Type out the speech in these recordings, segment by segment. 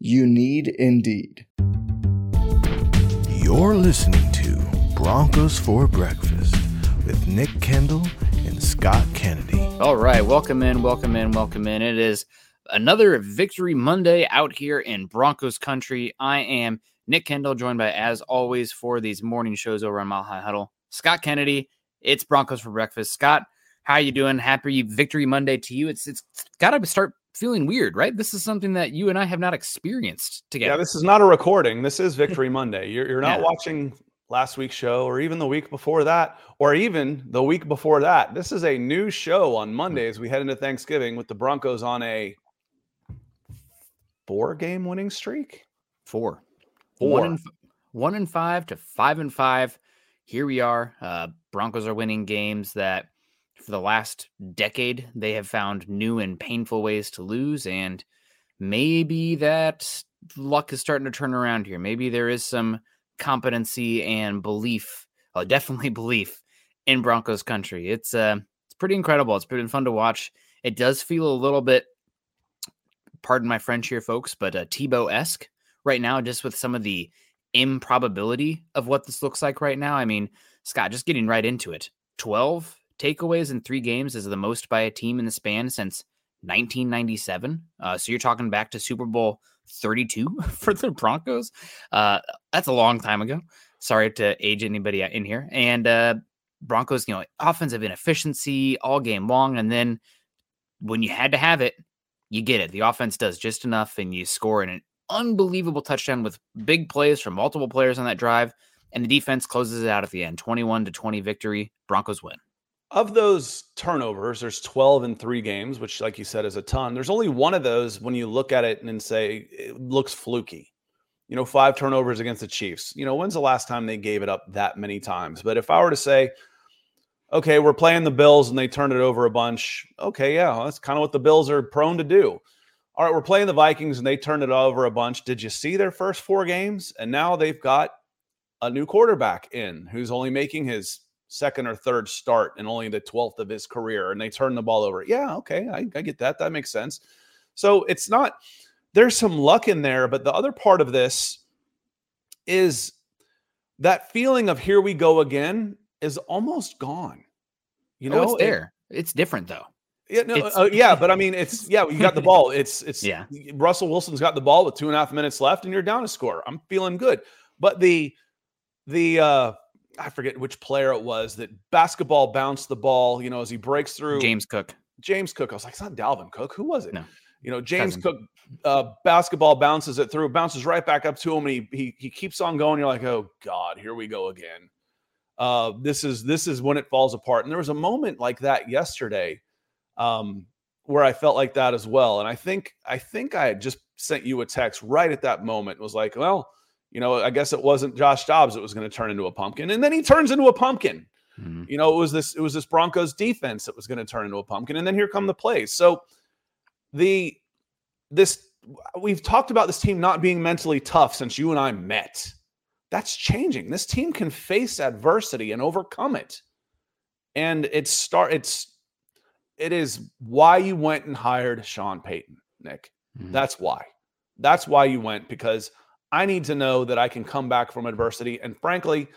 You need Indeed. You're listening to Broncos for Breakfast with Nick Kendell and Scott Kennedy. All right, welcome in, welcome in, welcome in. It is another Victory Monday out here in Broncos country. I am Nick Kendell, joined by, as always, for these morning shows over on Mile High Huddle, Scott Kennedy. It's Broncos for Breakfast. Scott, how you doing? Happy Victory Monday to you. It's it's got to start feeling weird, right? This is something that you and I have not experienced together. Yeah, this is not a recording. This is Victory Monday. You're, you're not yeah. watching last week's show or even the week before that or even the week before that. This is a new show on Monday as we head into Thanksgiving with the Broncos on a four game winning streak. Four. Four. One and, one and five to five and five. Here we are. Uh, Broncos are winning games that for the last decade they have found new and painful ways to lose. And maybe that luck is starting to turn around here. Maybe there is some competency and belief, uh, definitely belief in Broncos country. It's uh, it's pretty incredible. It's been fun to watch. It does feel a little bit, pardon my French here, folks, but uh, Tebow esque right now, just with some of the improbability of what this looks like right now. I mean, Scott, just getting right into it. 12 takeaways in three games is the most by a team in the span since 1997. Uh, so you're talking back to Super Bowl 32 for the Broncos. Uh, that's a long time ago. Sorry to age anybody in here. And uh, Broncos, you know, offensive inefficiency all game long. And then when you had to have it, you get it. The offense does just enough and you score in an unbelievable touchdown with big plays from multiple players on that drive. And the defense closes it out at the end 21 to 20 victory. Broncos win. Of those turnovers, there's 12 in three games, which, like you said, is a ton. There's only one of those when you look at it and say it looks fluky. You know, five turnovers against the Chiefs. You know, when's the last time they gave it up that many times? But if I were to say, okay, we're playing the Bills and they turned it over a bunch. Okay, yeah, that's kind of what the Bills are prone to do. All right, we're playing the Vikings and they turned it over a bunch. Did you see their first four games? And now they've got a new quarterback in who's only making his second or third start and only the 12th of his career and they turn the ball over. Yeah, okay, I, I get that. That makes sense. So it's not, there's some luck in there, but the other part of this is that feeling of here we go again is almost gone. You know, oh, it's there. It, it's different though. Yeah, no, uh, yeah, but I mean, it's yeah, you got the ball. It's it's yeah. Russell Wilson's got the ball with two and a half minutes left, and you're down a score. I'm feeling good, but the the uh I forget which player it was that basketball bounced the ball, you know, as he breaks through. James Cook. James Cook. I was like, it's not Dalvin Cook. Who was it? No. You know, James Cousin. Cook uh, basketball bounces it through, bounces right back up to him, and he, he he keeps on going. You're like, oh God, here we go again. Uh, this is this is when it falls apart. And there was a moment like that yesterday, um, where I felt like that as well. And I think I think I had just sent you a text right at that moment. It was like, well, you know, I guess it wasn't Josh Dobbs that was going to turn into a pumpkin, and then he turns into a pumpkin. Mm-hmm. You know, it was this it was this Broncos defense that was going to turn into a pumpkin, and then here come the plays. So the this we've talked about this team not being mentally tough since you and I met. That's changing. This team can face adversity and overcome it. And it's start it's it is why you went and hired Sean Payton, Nick. Mm-hmm. That's why. That's why you went because I need to know that I can come back from adversity. And frankly,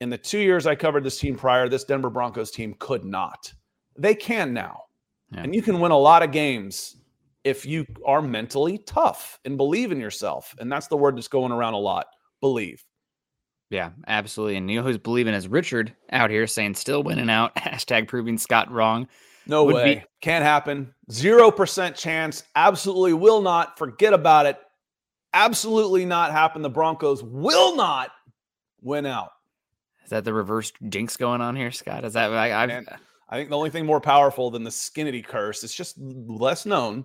in the two years I covered this team prior, this Denver Broncos team could not. They can now. Yeah. And you can win a lot of games if you are mentally tough and believe in yourself. And that's the word that's going around a lot. believe. Yeah, absolutely. And you know who's believing is Richard out here saying still winning out. Hashtag proving Scott wrong. No Would way. Be- Can't happen. Zero percent chance. Absolutely will not. Forget about it. Absolutely not happen. The Broncos will not win out. Is that the reverse jinx going on here, Scott? Is that I? I, I think the only thing more powerful than the Skinnity curse, it's just less known,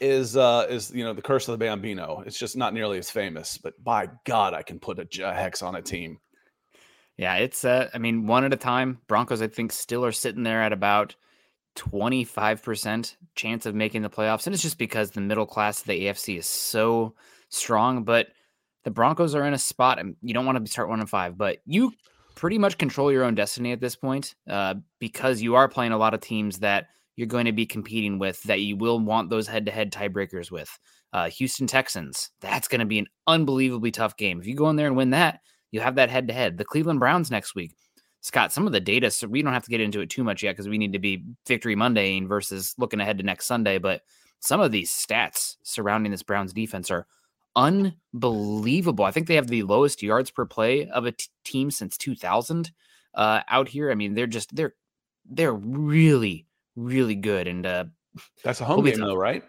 is uh is you know the curse of the Bambino. It's just not nearly as famous, but by God, I can put a, a hex on a team. Yeah, it's uh, I mean, one at a time. Broncos, I think, still are sitting there at about 25% chance of making the playoffs. And it's just because the middle class of the AFC is so strong. But the Broncos are in a spot, and you don't want to start one and five, but you pretty much control your own destiny at this point uh, because you are playing a lot of teams that you're going to be competing with that you will want those head to head tiebreakers with. Uh, Houston Texans, that's going to be an unbelievably tough game. If you go in there and win that, you have that head to head. The Cleveland Browns next week. Scott, some of the data, so we don't have to get into it too much yet because we need to be victory Monday versus looking ahead to next Sunday. But some of these stats surrounding this Browns defense are unbelievable. I think they have the lowest yards per play of a t- team since 2000 uh, out here. I mean, they're just they're they're really really good, and uh, that's a home game though, right?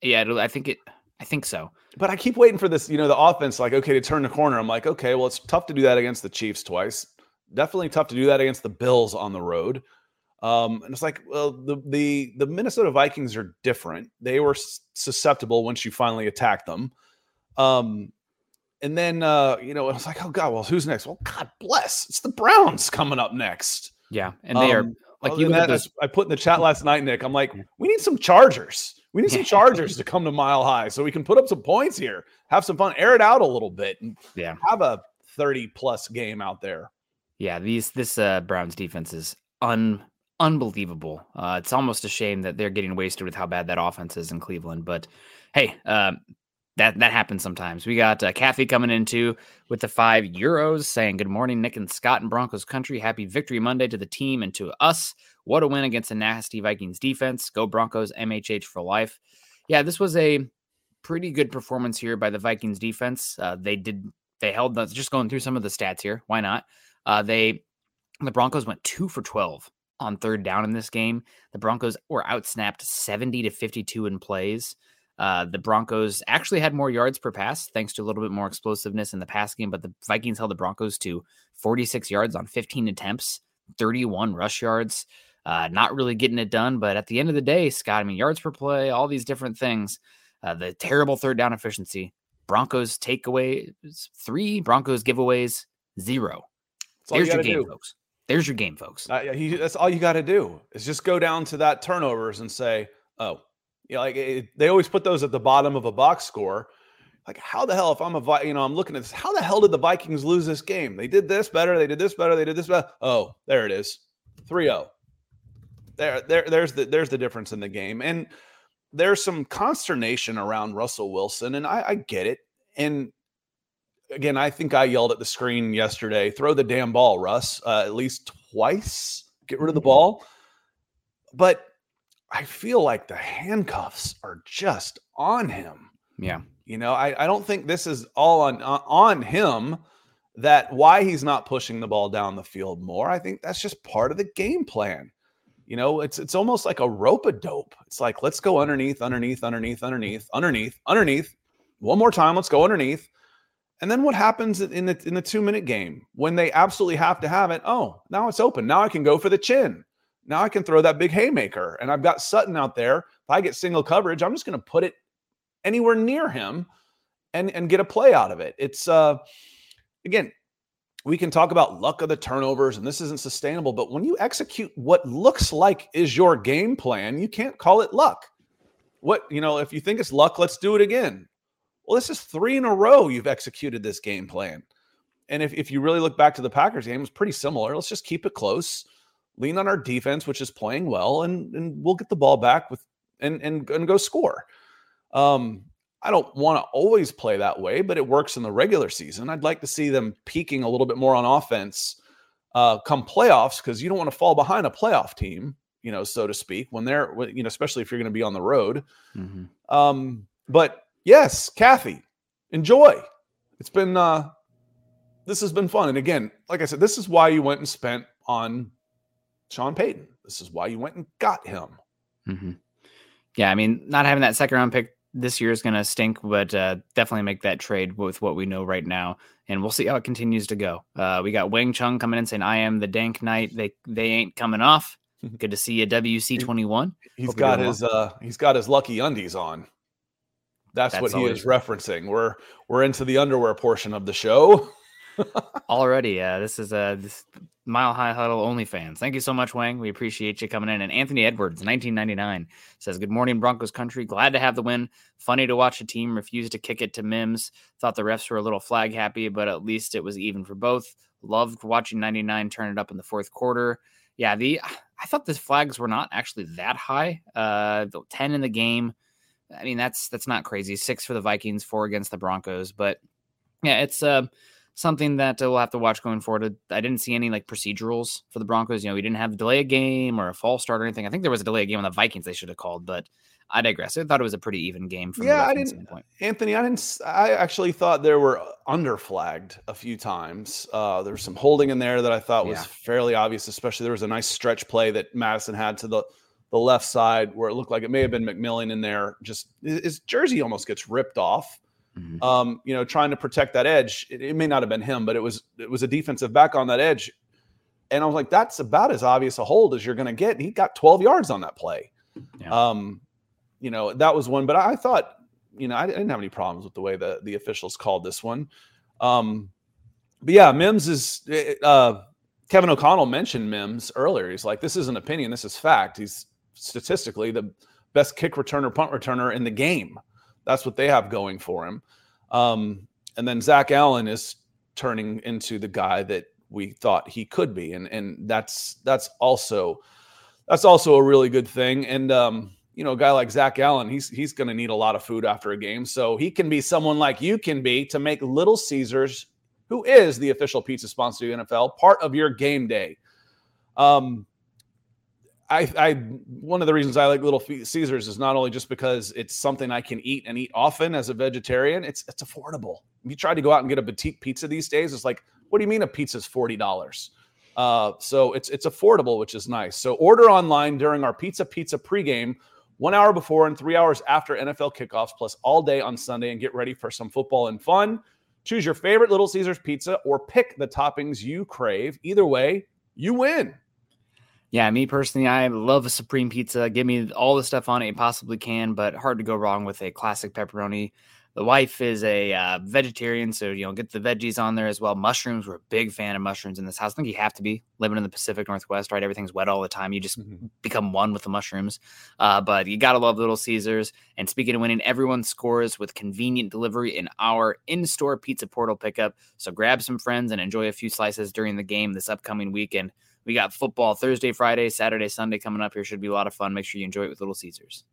Yeah, I think it. I think so. But I keep waiting for this. You know, the offense, like okay, to turn the corner. I'm like, okay, well, it's tough to do that against the Chiefs twice definitely tough to do that against the Bills on the road. Um, and it's like, well, the the the Minnesota Vikings are different. They were susceptible once you finally attack them. Um, and then uh, you know, I was like, oh god, well, who's next? Well, God bless, it's the Browns coming up next. Yeah, and they um, are like you. That, those... I put in the chat last night, Nick. I'm like, we need some Chargers. We need some Chargers to come to Mile High so we can put up some points here, have some fun, air it out a little bit, and yeah, have a 30 plus game out there. Yeah, these this uh, Browns defense is un unbelievable. Uh, it's almost a shame that they're getting wasted with how bad that offense is in Cleveland. But hey, um, that that happens sometimes. We got uh, Kathy coming in too with the five euros, saying good morning, Nick and Scott in Broncos country. Happy Victory Monday to the team and to us. What a win against a nasty Vikings defense. Go Broncos, MHH for life. Yeah, this was a pretty good performance here by the Vikings defense. Uh, they did they held the, just going through some of the stats here. Why not? Uh, they the Broncos went two for twelve on third down in this game. The Broncos were outsnapped seventy to fifty-two in plays. Uh, the Broncos actually had more yards per pass thanks to a little bit more explosiveness in the pass game, but the Vikings held the Broncos to 46 yards on 15 attempts, 31 rush yards. Uh, not really getting it done, but at the end of the day, Scott, I mean, yards per play, all these different things, uh, the terrible third down efficiency. Broncos takeaways three, Broncos giveaways zero. There's you your game, do. folks. There's your game, folks. Uh, he, that's all you got to do is just go down to that turnovers and say, oh, you know, like it, they always put those at the bottom of a box score. Like, how the hell, if I'm a, you know, I'm looking at this, how the hell did the Vikings lose this game? They did this better. They did this better. They did this better. Oh, there it is 3 0. There, there, there's the, there's the difference in the game. And there's some consternation around Russell Wilson. And I, I get it. And again, I think I yelled at the screen yesterday throw the damn ball, Russ, uh, at least twice, get rid of the mm-hmm. ball. But I feel like the handcuffs are just on him. Yeah. You know, I, I don't think this is all on on him that why he's not pushing the ball down the field more. I think that's just part of the game plan. You know, it's it's almost like a rope a dope. It's like let's go underneath, underneath, underneath, underneath, underneath, underneath. One more time, let's go underneath. And then what happens in the in the two minute game when they absolutely have to have it? Oh, now it's open. Now I can go for the chin. Now I can throw that big haymaker. And I've got Sutton out there. If I get single coverage, I'm just going to put it anywhere near him and and get a play out of it. It's uh again, we can talk about luck of the turnovers and this isn't sustainable, but when you execute what looks like is your game plan, you can't call it luck. What, you know, if you think it's luck, let's do it again. Well, this is three in a row you've executed this game plan. And if, if you really look back to the Packers game, it's pretty similar. Let's just keep it close, lean on our defense, which is playing well, and, and we'll get the ball back with and and, and go score. Um, I don't want to always play that way, but it works in the regular season. I'd like to see them peaking a little bit more on offense uh, come playoffs because you don't want to fall behind a playoff team, you know, so to speak, when they're, you know, especially if you're going to be on the road. Mm-hmm. Um, but yes, Kathy, enjoy. It's been uh this has been fun. And again, like I said, this is why you went and spent on Sean Payton. This is why you went and got him. Mm-hmm. Yeah, I mean, not having that second round pick this year is going to stink, but uh, definitely make that trade with what we know right now, and we'll see how it continues to go. Uh, we got Wang Chung coming in saying, "I am the Dank Knight. They they ain't coming off." Good to see you, WC twenty one. He's Hope got his well. uh, he's got his lucky undies on. That's, That's what he is referencing. We're we're into the underwear portion of the show. Already, uh, this is a this Mile High Huddle only fans. Thank you so much, Wang. We appreciate you coming in. And Anthony Edwards, 1999, says, Good morning, Broncos country. Glad to have the win. Funny to watch a team refuse to kick it to Mims. Thought the refs were a little flag happy, but at least it was even for both. Loved watching 99 turn it up in the fourth quarter. Yeah, the I thought the flags were not actually that high. Uh, 10 in the game. I mean, that's that's not crazy. Six for the Vikings, four against the Broncos. But yeah, it's uh something that we'll have to watch going forward. I didn't see any like procedurals for the Broncos. You know, we didn't have to delay a game or a false start or anything. I think there was a delay a game on the Vikings they should have called, but I digress. I thought it was a pretty even game. From yeah, I didn't. Standpoint. Anthony, I didn't. I actually thought there were under flagged a few times. Uh, there was some holding in there that I thought was yeah. fairly obvious. Especially there was a nice stretch play that Madison had to the the left side where it looked like it may have been McMillan in there. Just his jersey almost gets ripped off. Mm-hmm. Um, you know, trying to protect that edge. It, it, may not have been him, but it was it was a defensive back on that edge. And I was like, that's about as obvious a hold as you're going to get. And he got 12 yards on that play. Yeah. Um, you know, that was one. But I thought, you know, I didn't have any problems with the way the the officials called this one. Um, but yeah, Mims is. Uh, Kevin O'Connell mentioned Mims earlier. He's like, this is an opinion. This is fact. He's statistically the best kick returner, punt returner in the game. That's what they have going for him. Um, and then Zach Allen is turning into the guy that we thought he could be, and and that's that's also that's also a really good thing. And um, you know, a guy like Zach Allen, he's he's going to need a lot of food after a game, so he can be someone like you can be to make Little Caesars, who is the official pizza sponsor of the NFL, part of your game day. Um, I, I one of the reasons I like Little Caesars is not only just because it's something I can eat and eat often as a vegetarian. It's it's affordable. You try to go out and get a boutique pizza these days, it's like, what do you mean a pizza is forty dollars? Uh, so it's it's affordable, which is nice. So order online during our Pizza Pizza pregame, one hour before and three hours after NFL kickoffs, plus all day on Sunday, and get ready for some football and fun. Choose your favorite Little Caesars pizza or pick the toppings you crave. Either way, you win yeah, me personally, I love a supreme pizza. Give me all the stuff on it you possibly can, but hard to go wrong with a classic pepperoni. The wife is a uh, vegetarian, so you know get the veggies on there as well. Mushrooms, we're a big fan of mushrooms in this house. I think you have to be living in the Pacific Northwest, right? Everything's wet all the time. You just mm-hmm. become one with the mushrooms. Uh, but you gotta love Little Caesars. And speaking of winning, everyone scores with convenient delivery in our in-store pizza portal pickup. So grab some friends and enjoy a few slices during the game this upcoming weekend. We got football Thursday, Friday, Saturday, Sunday coming up here. Should be a lot of fun. Make sure you enjoy it with Little Caesars.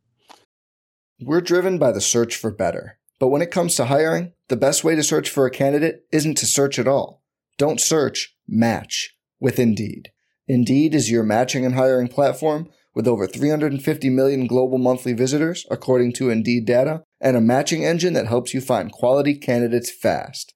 We're driven by the search for better. But when it comes to hiring, the best way to search for a candidate isn't to search at all. Don't search, match with Indeed. Indeed is your matching and hiring platform with over 350 million global monthly visitors, according to Indeed data, and a matching engine that helps you find quality candidates fast.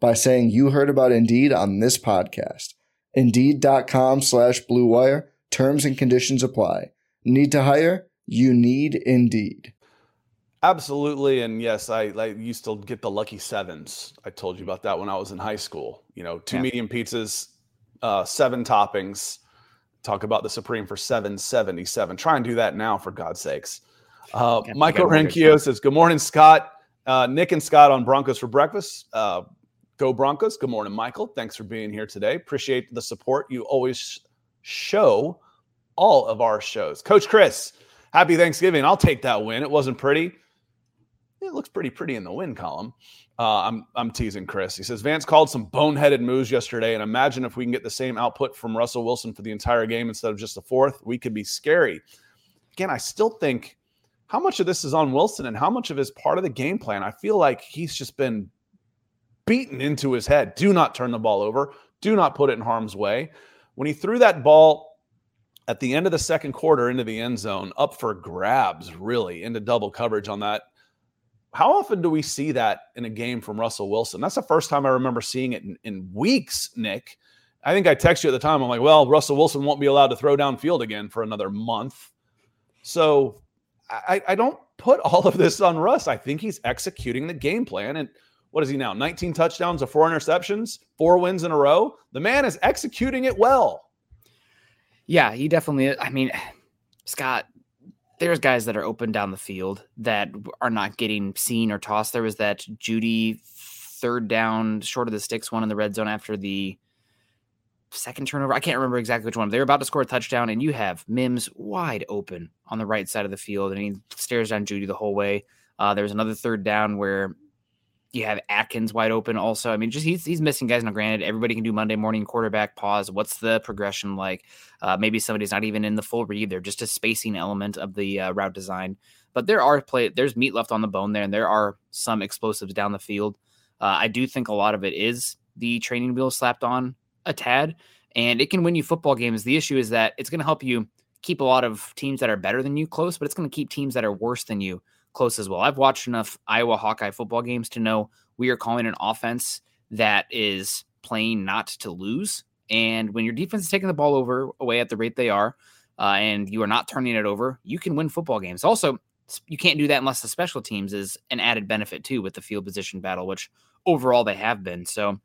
by saying you heard about Indeed on this podcast. Indeed.com slash Blue Wire. Terms and conditions apply. Need to hire? You need Indeed. Absolutely. And yes, I, I used to get the lucky sevens. I told you about that when I was in high school. You know, two yeah. medium pizzas, uh, seven toppings. Talk about the Supreme for 777. Try and do that now, for God's sakes. Uh, Michael Ranquillo says, Good morning, Scott. Uh, Nick and Scott on Broncos for breakfast. Uh, Go Broncos. Good morning, Michael. Thanks for being here today. Appreciate the support you always show all of our shows. Coach Chris, happy Thanksgiving. I'll take that win. It wasn't pretty. it looks pretty pretty in the win column. Uh, I'm I'm teasing Chris. He says Vance called some boneheaded moves yesterday, and imagine if we can get the same output from Russell Wilson for the entire game instead of just the fourth, we could be scary. Again, I still think how much of this is on Wilson and how much of is part of the game plan. I feel like he's just been beaten into his head. Do not turn the ball over. Do not put it in harm's way. When he threw that ball at the end of the second quarter into the end zone, up for grabs, really, into double coverage on that how often do we see that in a game from Russell Wilson? That's the first time I remember seeing it in, in weeks, Nick. I think I texted you at the time. I'm like, well, Russell Wilson won't be allowed to throw downfield again for another month. So I, I don't put all of this on Russ. I think he's executing the game plan. And what is he now? 19 touchdowns of four interceptions, four wins in a row. The man is executing it well. Yeah, he definitely. I mean, Scott, there's guys that are open down the field that are not getting seen or tossed. There was that Jeudy third down, short of the sticks one in the red zone after the second turnover. I can't remember exactly which one. They were about to score a touchdown, and you have Mims wide open on the right side of the field, and he stares down Jeudy the whole way. Uh, there was another third down where you have Atkins wide open also. I mean, just he's he's missing guys. Now, granted, everybody can do Monday morning quarterback pause. What's the progression like? Uh, maybe somebody's not even in the full read. They're just a spacing element of the uh, route design. But there are play. There's meat left on the bone there, and there are some explosives down the field. Uh, I do think a lot of it is the training wheel slapped on a tad, and it can win you football games. The issue is that it's going to help you keep a lot of teams that are better than you close, but it's going to keep teams that are worse than you close as well. I've watched enough Iowa Hawkeye football games to know we are calling an offense that is playing not to lose. And when your defense is taking the ball over away at the rate they are, uh, and you are not turning it over, you can win football games. Also, you can't do that unless the special teams is an added benefit too with the field position battle, which overall they have been. So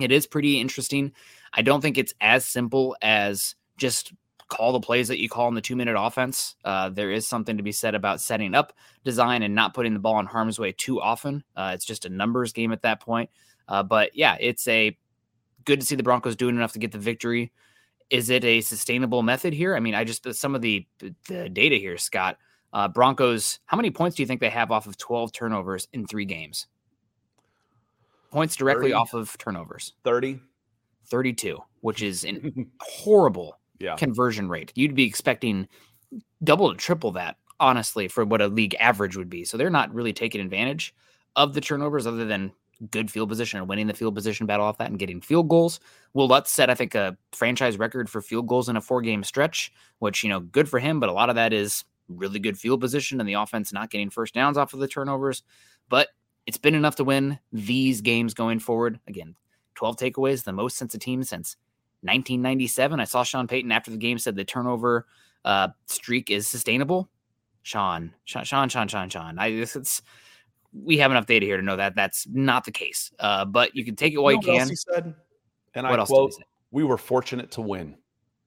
it is pretty interesting. I don't think it's as simple as just call the plays that you call in the two minute offense. Uh, there is something to be said about setting up design and not putting the ball in harm's way too often. Uh, it's just a numbers game at that point. Uh, but yeah, it's a good to see the Broncos doing enough to get the victory. Is it a sustainable method here? I mean, I just some of the the data here, Scott. Uh, Broncos, how many points do you think they have off of 12 turnovers in three games? Points directly 30, off of turnovers. 30. 32, which is an horrible yeah. conversion rate. You'd be expecting double to triple that, honestly, for what a league average would be. So they're not really taking advantage of the turnovers other than good field position and winning the field position battle off that and getting field goals. Wil Lutz set, I think, a franchise record for field goals in a four game stretch, which, you know, good for him, but a lot of that is really good field position and the offense not getting first downs off of the turnovers. But it's been enough to win these games going forward. Again, 12 takeaways, the most since a team since 1997. I saw Sean Payton after the game said the turnover uh, streak is sustainable. Sean, Sean, Sean, Sean, Sean, Sean. I this it's we have enough data here to know that that's not the case. Uh, but you can take it while you, know you can. he said, and what I quote, "We were fortunate to win."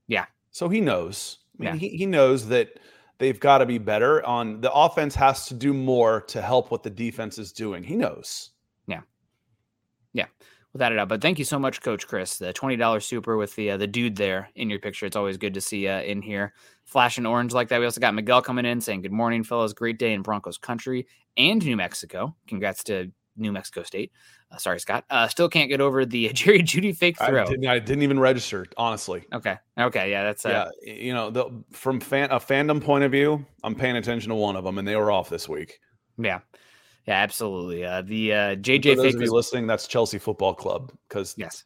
Yeah. So he knows. I mean, yeah. he, he knows that they've got to be better on the offense has to do more to help what the defense is doing. He knows. Yeah. Yeah without a doubt. But thank you so much, Coach Chris. The twenty dollars super with the uh, the dude there in your picture. It's always good to see uh, in here, flashing orange like that. We also got Miguel coming in saying, "Good morning, fellas. Great day in Broncos country and New Mexico. Congrats to New Mexico State." Uh, sorry, Scott. Uh, still can't get over the Jerry Jeudy fake throw. I didn't, I didn't, even register, honestly. Okay. Okay. Yeah, that's uh, yeah. You know, the, from fan a fandom point of view, I'm paying attention to one of them, and they were off this week. Yeah. Yeah, absolutely. Uh, the uh, JJ For those of you listening, that's Chelsea Football Club because yes,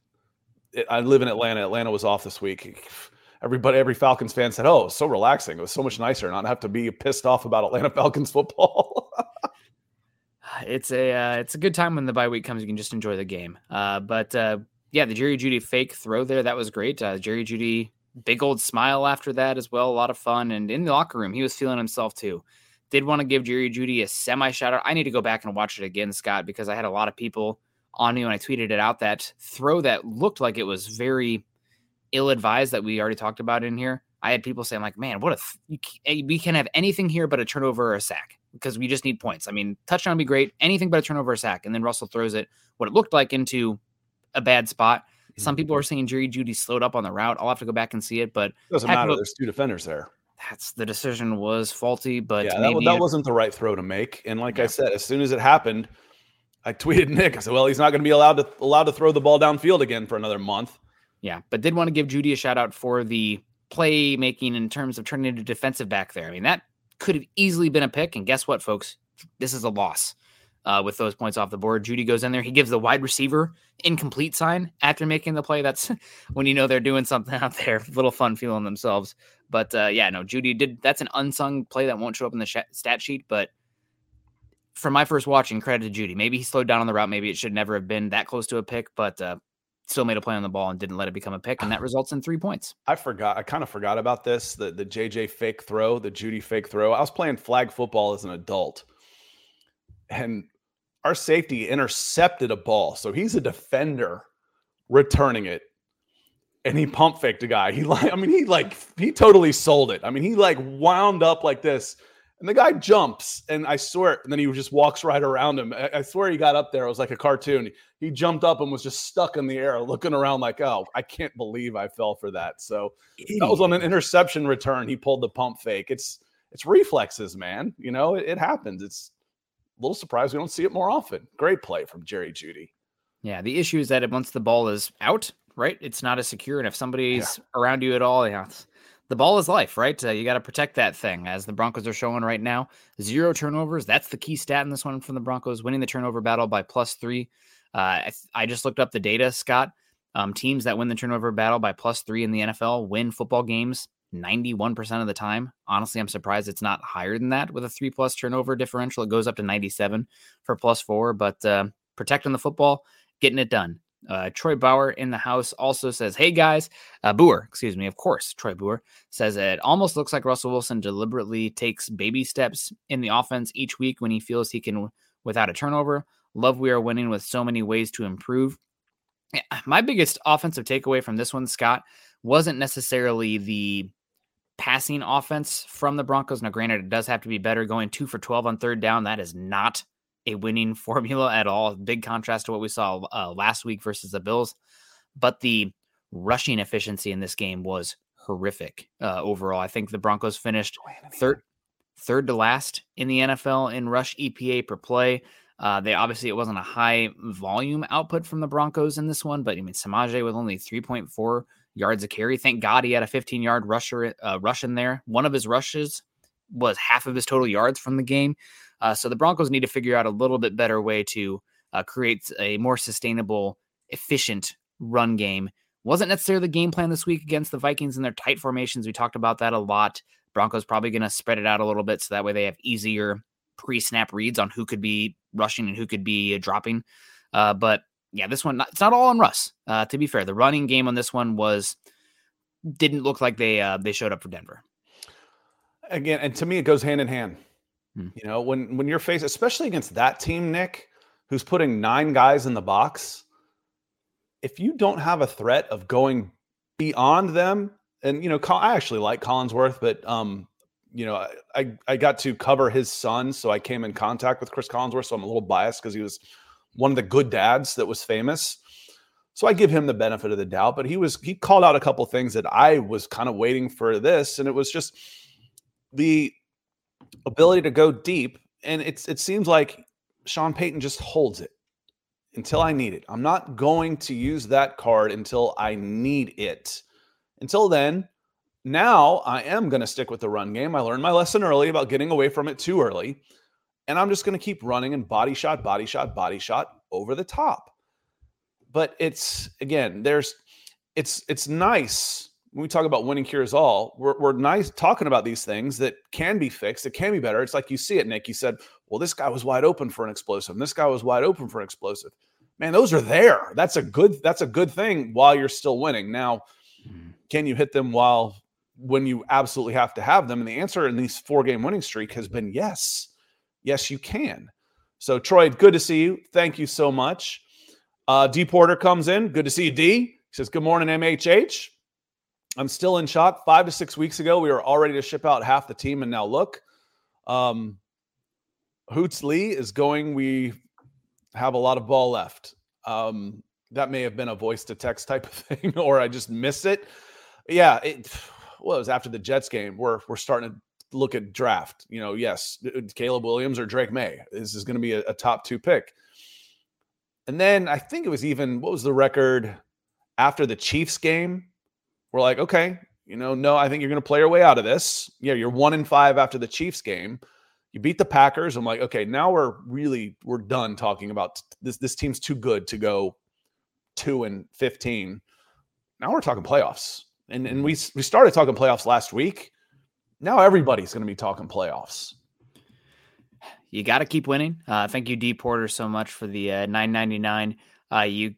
it, I live in Atlanta. Atlanta was off this week. Everybody, every Falcons fan said, "Oh, so relaxing. It was so much nicer not have to be pissed off about Atlanta Falcons football." it's a uh, it's a good time when the bye week comes. You can just enjoy the game. Uh, but uh, yeah, the Jerry Jeudy fake throw there that was great. Uh, Jerry Jeudy big old smile after that as well. A lot of fun, and in the locker room, he was feeling himself too did want to give Jerry Jeudy a semi shout out. I need to go back and watch it again, Scott, because I had a lot of people on me when I tweeted it out that throw that looked like it was very ill advised that we already talked about in here. I had people saying like, "Man, what if th- eh, we can have anything here but a turnover or a sack because we just need points." I mean, touchdown would be great, anything but a turnover or a sack, and then Russell throws it what it looked like into a bad spot. Some mm-hmm. people are saying Jerry Jeudy slowed up on the route. I'll have to go back and see it, but doesn't matter. There's two defenders there. That's the decision was faulty, but yeah, that, that, wasn't the right throw to make. And like yeah. I said, as soon as it happened, I tweeted Nick. I said, "Well, he's not going to be allowed to allowed to throw the ball downfield again for another month." Yeah, but did want to give Jeudy a shout out for the play making in terms of turning into defensive back there. I mean, that could have easily been a pick. And guess what, folks? This is a loss uh, with those points off the board. Jeudy goes in there. He gives the wide receiver incomplete sign after making the play. That's when you know they're doing something out there. Little fun feeling themselves. But uh, yeah, no, Jeudy did. That's an unsung play that won't show up in the sh- stat sheet. But for my first watching, credit to Jeudy. Maybe he slowed down on the route. Maybe it should never have been that close to a pick. But uh, still made a play on the ball and didn't let it become a pick, and that results in three points. I forgot. I kind of forgot about this. The the JJ fake throw, the Jeudy fake throw. I was playing flag football as an adult, and our safety intercepted a ball. So he's a defender returning it. And he pump faked a guy. He like, I mean, he like he totally sold it. I mean, he like wound up like this. And the guy jumps, and I swear, and then he just walks right around him. I, I swear he got up there. It was like a cartoon. He jumped up and was just stuck in the air, looking around like, "Oh, I can't believe I fell for that." So Idiot. that was on an interception return. He pulled the pump fake. It's it's reflexes, man. You know, it, it happens. It's a little surprised we don't see it more often. Great play from Jerry Jeudy. Yeah, the issue is that once the ball is out, right, it's not as secure, and if somebody's yeah. around you at all, yeah, the ball is life, right? Uh, you got to protect that thing, as the Broncos are showing right now. Zero turnovers. That's the key stat in this one from the Broncos, winning the turnover battle by plus three. Uh, I, I, just looked up the data, Scott. Um, teams that win the turnover battle by plus three in the NFL win football games 91% of the time. Honestly, I'm surprised it's not higher than that with a three plus turnover differential. It goes up to 97 for plus four, but uh, protecting the football, getting it done. Uh, Troy Bauer in the house also says, Hey guys, uh, Boer, excuse me, of course, Troy Boer says it almost looks like Russell Wilson deliberately takes baby steps in the offense each week when he feels he can without a turnover. Love we are winning with so many ways to improve. Yeah, my biggest offensive takeaway from this one, Scott, wasn't necessarily the passing offense from the Broncos. Now, granted, it does have to be better going two for 12 on third down. That is not a winning formula at all. Big contrast to what we saw uh, last week versus the Bills. But the rushing efficiency in this game was horrific uh, overall. I think the Broncos finished third third to last in the NFL in rush EPA per play. Uh, they obviously it wasn't a high volume output from the Broncos in this one, but I mean Samaje with only 3.4 yards a carry. Thank God he had a 15 yard rusher uh, rush in there. One of his rushes was half of his total yards from the game. Uh, so the Broncos need to figure out a little bit better way to uh, create a more sustainable, efficient run game. Wasn't necessarily the game plan this week against the Vikings in their tight formations. We talked about that a lot. Broncos probably going to spread it out a little bit so that way they have easier pre-snap reads on who could be rushing and who could be dropping. Uh, but yeah, this one it's not all on Russ. Uh, to be fair, the running game on this one was didn't look like they uh, they showed up for Denver. Again, and to me, it goes hand in hand. Hmm. You know, when when you're faced, especially against that team, Nick, who's putting nine guys in the box, if you don't have a threat of going beyond them, and you know, I actually like Collinsworth, but um, you know, I I got to cover his son, so I came in contact with Chris Collinsworth, so I'm a little biased because he was one of the good dads that was famous. So I give him the benefit of the doubt, but he was he called out a couple things that I was kind of waiting for this, and it was just the ability to go deep. And it's it seems like Sean Payton just holds it until I need it. I'm not going to use that card until I need it. Until then, now I am going to stick with the run game. I learned my lesson early about getting away from it too early. And I'm just going to keep running and body shot, body shot, body shot over the top. But it's again, there's it's it's nice when we talk about winning cures all. We're, we're nice talking about these things that can be fixed, it can be better. It's like you see it, Nick. You said, well, this guy was wide open for an explosive, and this guy was wide open for an explosive. Man, those are there. That's a good that's a good thing while you're still winning. Now, mm-hmm. can you hit them while when you absolutely have to have them? And the answer in these four game winning streak has been yes. Yes, you can. So, Troy, good to see you. Thank you so much. Uh, D Porter comes in. Good to see you, D. He says, Good morning, MHH. I'm still in shock. Five to six weeks ago, we were all ready to ship out half the team, and now look. Um, Hoots Lee is going. We have a lot of ball left. Um, that may have been a voice to text type of thing, or I just missed it. Yeah, it, well, it was after the Jets game. We're we're starting to look at draft. You know, yes, Caleb Williams or Drake Maye. This is going to be a, a top two pick. And then I think it was even what was the record after the Chiefs game? We're like, okay, you know, no, I think you're going to play your way out of this. Yeah, you're one in five after the Chiefs game. You beat the Packers. I'm like, okay, now we're really we're done talking about this. This team's too good to go two and fifteen. Now we're talking playoffs, and and we we started talking playoffs last week. Now everybody's going to be talking playoffs. You got to keep winning. Uh, thank you, D Porter, so much for the uh, nine ninety nine. Uh, you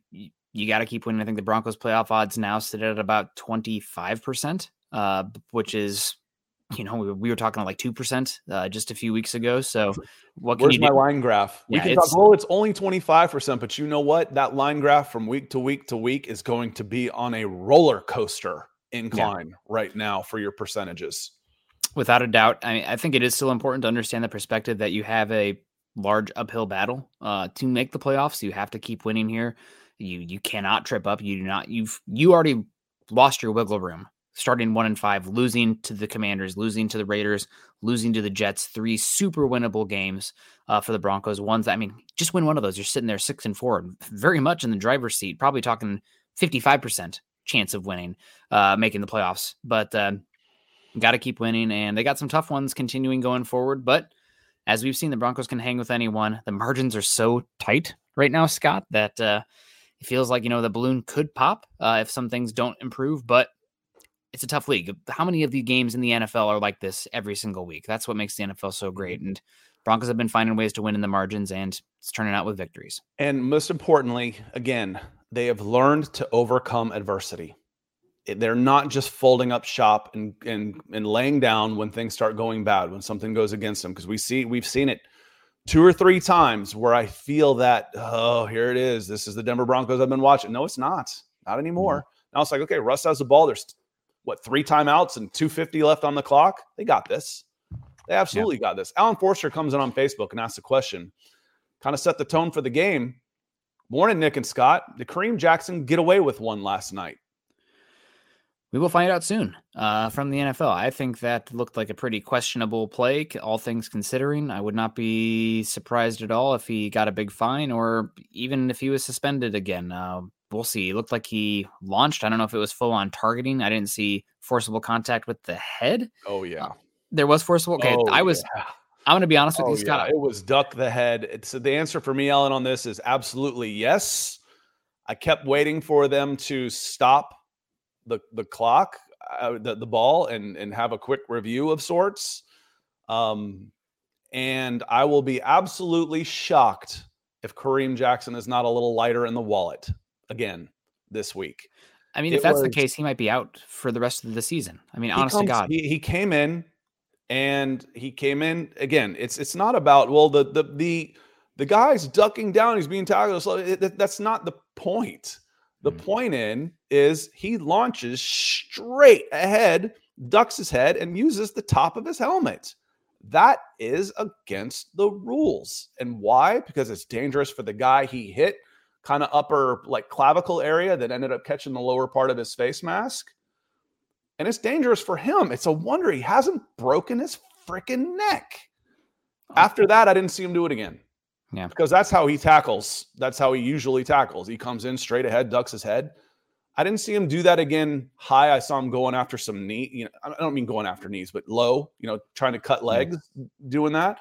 you got to keep winning. I think the Broncos playoff odds now sit at about twenty five percent, uh, which is you know, we, we were talking like two percent uh, just a few weeks ago. So, what can Where's you my line graph? We can it's- talk. Well, it's only twenty five percent, but you know what? That line graph from week to week to week is going to be on a roller coaster incline right now for your percentages. Without a doubt, I, I think it is still important to understand the perspective that you have a large uphill battle uh, to make the playoffs. You have to keep winning here. You you cannot trip up. You do not. You've you already lost your wiggle room. Starting one and five, losing to the Commanders, losing to the Raiders, losing to the Jets. Three super winnable games uh, for the Broncos. Ones that I mean, just win one of those. You're sitting there six and four, very much in the driver's seat. Probably talking fifty five percent chance of winning, uh, making the playoffs. But um, got to keep winning, and they got some tough ones continuing going forward. But as we've seen, the Broncos can hang with anyone. The margins are so tight right now, Scott, that uh, it feels like you know the balloon could pop uh, if some things don't improve. But it's a tough league. How many of the games in the NFL are like this every single week? That's what makes the NFL so great. And Broncos have been finding ways to win in the margins, and it's turning out with victories. And most importantly, again, they have learned to overcome adversity. They're not just folding up shop and and and laying down when things start going bad, when something goes against them. Because we see we've seen it two or three times where I feel that, oh, here it is. This is the Denver Broncos I've been watching. No, it's not. Not anymore. Mm-hmm. Now it's like, okay, Russ has the ball. There's what three timeouts and 250 left on the clock. They got this. They absolutely got this. Alan Forster comes in on Facebook and asks a question, kind of set the tone for the game. Morning, Nick and Scott. Did Kareem Jackson get away with one last night? We will find out soon uh, from the NFL. I think that looked like a pretty questionable play, all things considering. I would not be surprised at all if he got a big fine or even if he was suspended again. Uh, we'll see. It looked like he launched. I don't know if it was full on targeting. I didn't see forcible contact with the head. Oh yeah. There was forcible. Okay, Oh, I was. yeah. I'm going to be honest with Oh, you, Scott. yeah. It was duck the head. It's the answer for me, Ellen, on this is absolutely yes. I kept waiting for them to stop the the clock, uh, the the ball, and and have a quick review of sorts. Um, and I will be absolutely shocked if Kareem Jackson is not a little lighter in the wallet again this week. I mean, it if that's the case, he might be out for the rest of the season. I mean, honest to God. he, he came in and he came in again. It's it's not about well the the the the guy's ducking down. He's being tackled. So it, that's not the point. The Mhm. point in is he launches straight ahead, ducks his head, and uses the top of his helmet. That is against the rules. And why? Because it's dangerous for the guy he hit, kind of upper like clavicle area that ended up catching the lower part of his face mask. And it's dangerous for him. It's a wonder he hasn't broken his freaking neck. After that, I didn't see him do it again. Yeah. Because that's how he tackles. That's how he usually tackles. He comes in straight ahead, ducks his head. I didn't see him do that again high. I saw him going after some knee. You know, I don't mean going after knees, but low, you know, trying to cut legs, doing that.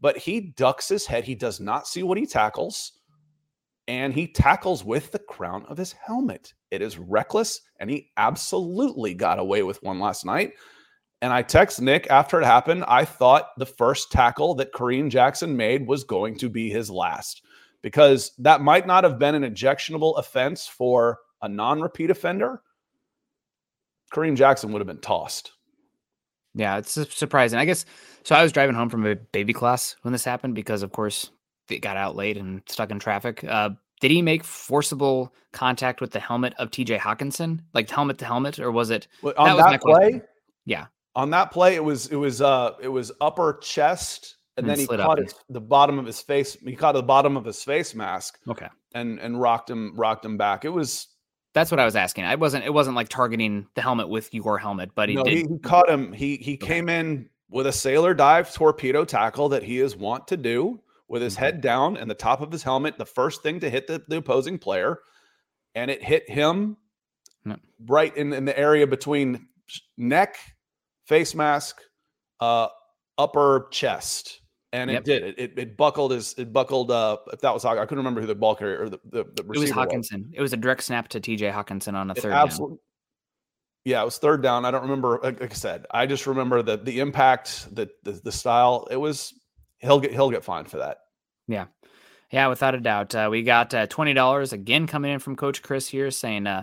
But he ducks his head. He does not see what he tackles. And he tackles with the crown of his helmet. It is reckless. And he absolutely got away with one last night. And I text Nick after it happened. I thought the first tackle that Kareem Jackson made was going to be his last because that might not have been an ejectionable offense for a non repeat offender. Kareem Jackson would have been tossed. Yeah, it's surprising. I guess so. I was driving home from a baby class when this happened because, of course, it got out late and stuck in traffic. Uh, did he make forcible contact with the helmet of T.J. Hockenson, like helmet to helmet, or was it? Well, That On was my that, play, question. Yeah. On that play, it was it was uh it was upper chest, and, And then he caught his, the bottom of his face. He caught the bottom of his face mask Okay. and and rocked him rocked him back. It was That's what I was asking. I wasn't. It wasn't like targeting the helmet with your helmet, but he no, did. He, he caught him. He he okay. came in with a sailor dive torpedo tackle that he is wont to do with his mm-hmm. head down and the top of his helmet, the first thing to hit the, the opposing player, and it hit him no. right in, in the area between neck, face mask, uh, upper chest and yep. it did. It, it, it buckled his it buckled. Uh, if that was I couldn't remember who the ball carrier or the the, the It was Hockenson. Was. It was a direct snap to T.J. Hockenson on a third. Absolutely. Yeah, it was third down. I don't remember. Like, I said, I just remember the the impact, the, the the style. It was he'll get he'll get fined for that. Yeah, yeah, without a doubt. Uh, we got uh, twenty dollars again coming in from Coach Chris here, saying uh,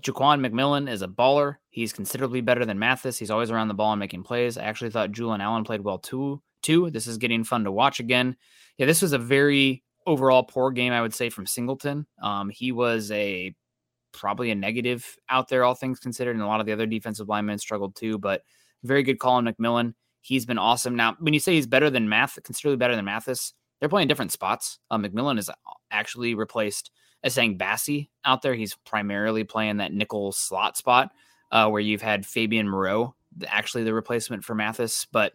Jaquan McMillan is a baller. He's considerably better than Mathis. He's always around the ball and making plays. I actually thought Julian Allen played well too two. This is getting fun to watch again. Yeah, this was a very overall poor game, I would say, from Singleton. Um, he was a probably a negative out there, all things considered, and a lot of the other defensive linemen struggled too. But very good call on McMillan. He's been awesome. Now, when you say he's better than Math, considerably better than Mathis, they're playing different spots. Uh, McMillan is actually replaced Essang Bassey out there. He's primarily playing that nickel slot spot uh, where you've had Fabian Moreau, actually the replacement for Mathis. But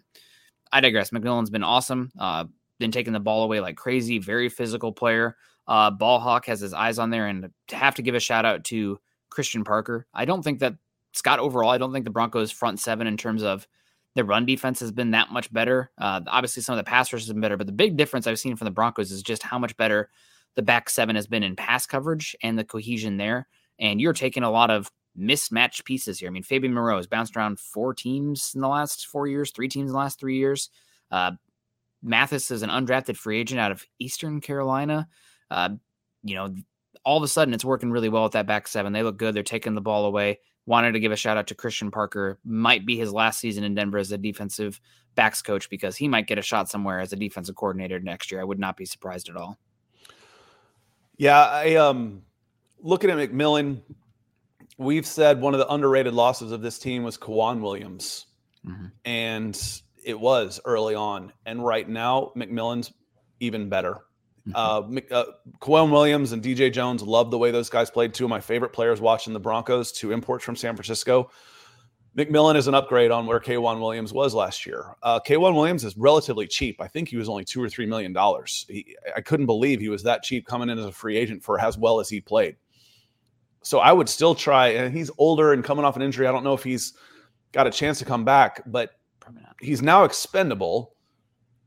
I digress. McMillan's been awesome. Uh, been taking the ball away like crazy. Very physical player. Uh, Ball Hawk has his eyes on there, and to have to give a shout out to Christian Parker. I don't think that Scott overall. I don't think the Broncos front seven in terms of their run defense has been that much better. Uh, obviously, some of the pass rush has been better, but the big difference I've seen from the Broncos is just how much better the back seven has been in pass coverage and the cohesion there. And you're taking a lot of mismatched pieces here. I mean, Fabian Moreau has bounced around four teams in the last four years, three teams in the last three years. Uh, Mathis is an undrafted free agent out of Eastern Carolina. Uh, you know, all of a sudden it's working really well with that back seven. They look good. They're taking the ball away. Wanted to give a shout out to Christian Parker. Might be his last season in Denver as a defensive backs coach because he might get a shot somewhere as a defensive coordinator next year. I would not be surprised at all. Yeah, I um looking at McMillan, we've said one of the underrated losses of this team was K'Waun Williams. Mm-hmm. And it was early on. And right now, McMillan's even better. Mm-hmm. Uh, uh, K'Waun Williams and DJ Jones love the way those guys played. Two of my favorite players watching the Broncos, two imports from San Francisco. McMillan is an upgrade on where K'Waun Williams was last year. Uh, K'Waun Williams is relatively cheap. I think he was only two or three million dollars. I couldn't believe he was that cheap coming in as a free agent for as well as he played. So I would still try. And he's older and coming off an injury. I don't know if he's got a chance to come back, but he's now expendable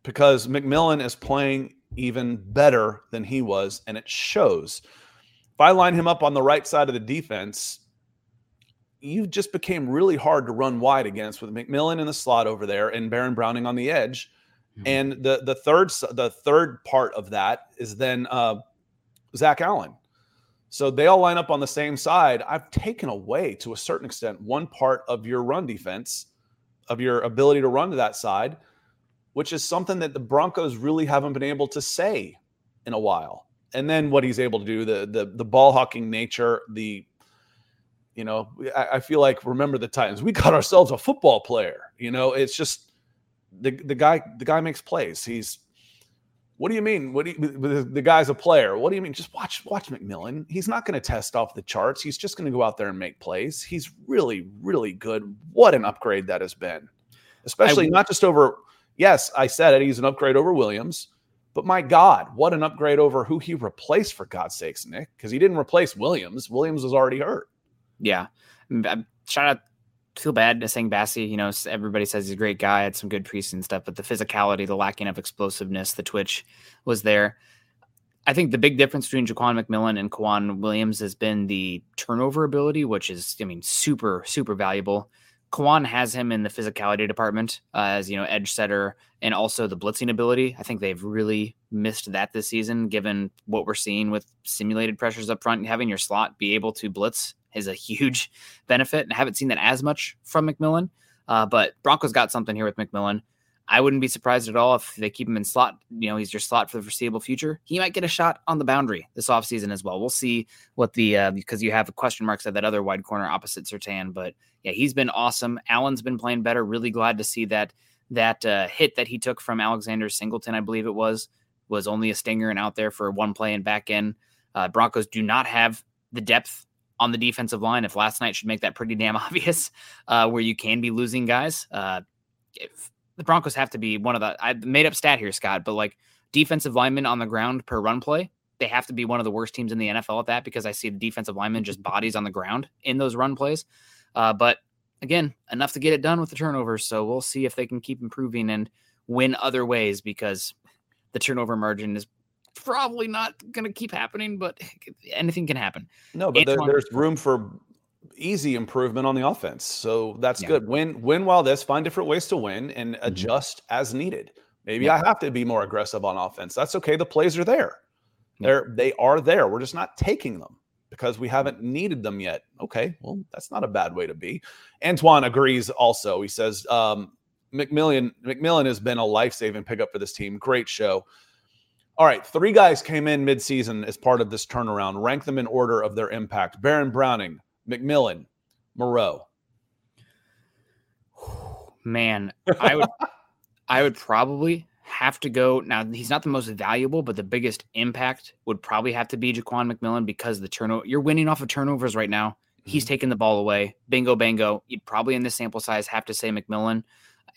because McMillan is playing even better than he was, and it shows. If I line him up on the right side of the defense, you just became really hard to run wide against with McMillan in the slot over there and Baron Browning on the edge. Mm-hmm. And the the third the third part of that is then uh, Zach Allen. So they all line up on the same side. I've taken away to a certain extent one part of your run defense, of your ability to run to that side, which is something that the Broncos really haven't been able to say in a while. And then what he's able to do, the the the ball hawking nature, the you know, I, I feel like remember the Titans. We got ourselves a football player. You know, it's just the the guy the guy makes plays. He's what do you mean? What do you, the guy's a player? What do you mean? Just watch watch McMillan. He's not going to test off the charts. He's just going to go out there and make plays. He's really really good. What an upgrade that has been. Especially I, not just over Yes, I said it. He's an upgrade over Williams. But my God, what an upgrade over who he replaced for God's sakes, Nick, because he didn't replace Williams. Williams was already hurt. Yeah. Shout out feel bad saying Bassey. You know, everybody says he's a great guy, had some good preseason stuff, but the physicality, the lacking of explosiveness, the twitch was there. I think the big difference between Jaquan McMillan and K'Waun Williams has been the turnover ability, which is, I mean, super, super valuable. K'Waun has him in the physicality department uh, as, you know, edge setter and also the blitzing ability. I think they've really missed that this season, given what we're seeing with simulated pressures up front. And having your slot be able to blitz is a huge benefit. And I haven't seen that as much from McMillan. Uh, but Broncos got something here with McMillan. I wouldn't be surprised at all if they keep him in slot. You know, he's your slot for the foreseeable future. He might get a shot on the boundary this offseason as well. We'll see what the, uh, because you have question marks at that other wide corner opposite Surtain. But yeah, he's been awesome. Allen's been playing better. Really glad to see that that uh, hit that he took from Alexander Singleton, I believe it was, was only a stinger and out there for one play and back in. Uh, Broncos do not have the depth on the defensive line. If last night should make that pretty damn obvious, uh, where you can be losing guys. Uh, the Broncos have to be one of the I made up stat here, Scott, but like defensive linemen on the ground per run play, they have to be one of the worst teams in the NFL at that because I see the defensive linemen just bodies on the ground in those run plays. Uh, but again, enough to get it done with the turnovers. So we'll see if they can keep improving and win other ways because the turnover margin is probably not going to keep happening, but anything can happen. No, but Antoine, there, there's room for easy improvement on the offense. So that's yeah. good. Win win while this, find different ways to win and mm-hmm. adjust as needed. Maybe yeah. I have to be more aggressive on offense. That's okay. The plays are there. Yeah. They're they are there. We're just not taking them because we haven't needed them yet. Okay, well, that's not a bad way to be. Antoine agrees also. He says um, McMillan McMillan has been a life-saving pickup for this team. Great show. All right, three guys came in midseason as part of this turnaround. Rank them in order of their impact. Baron Browning, McMillan, Moreau. Man, I would I would probably have to go now. He's not the most valuable, but the biggest impact would probably have to be Jaquan McMillan because the turnover you're winning off of turnovers right now. Mm-hmm. He's taking the ball away. Bingo, bango. You'd probably in this sample size have to say McMillan.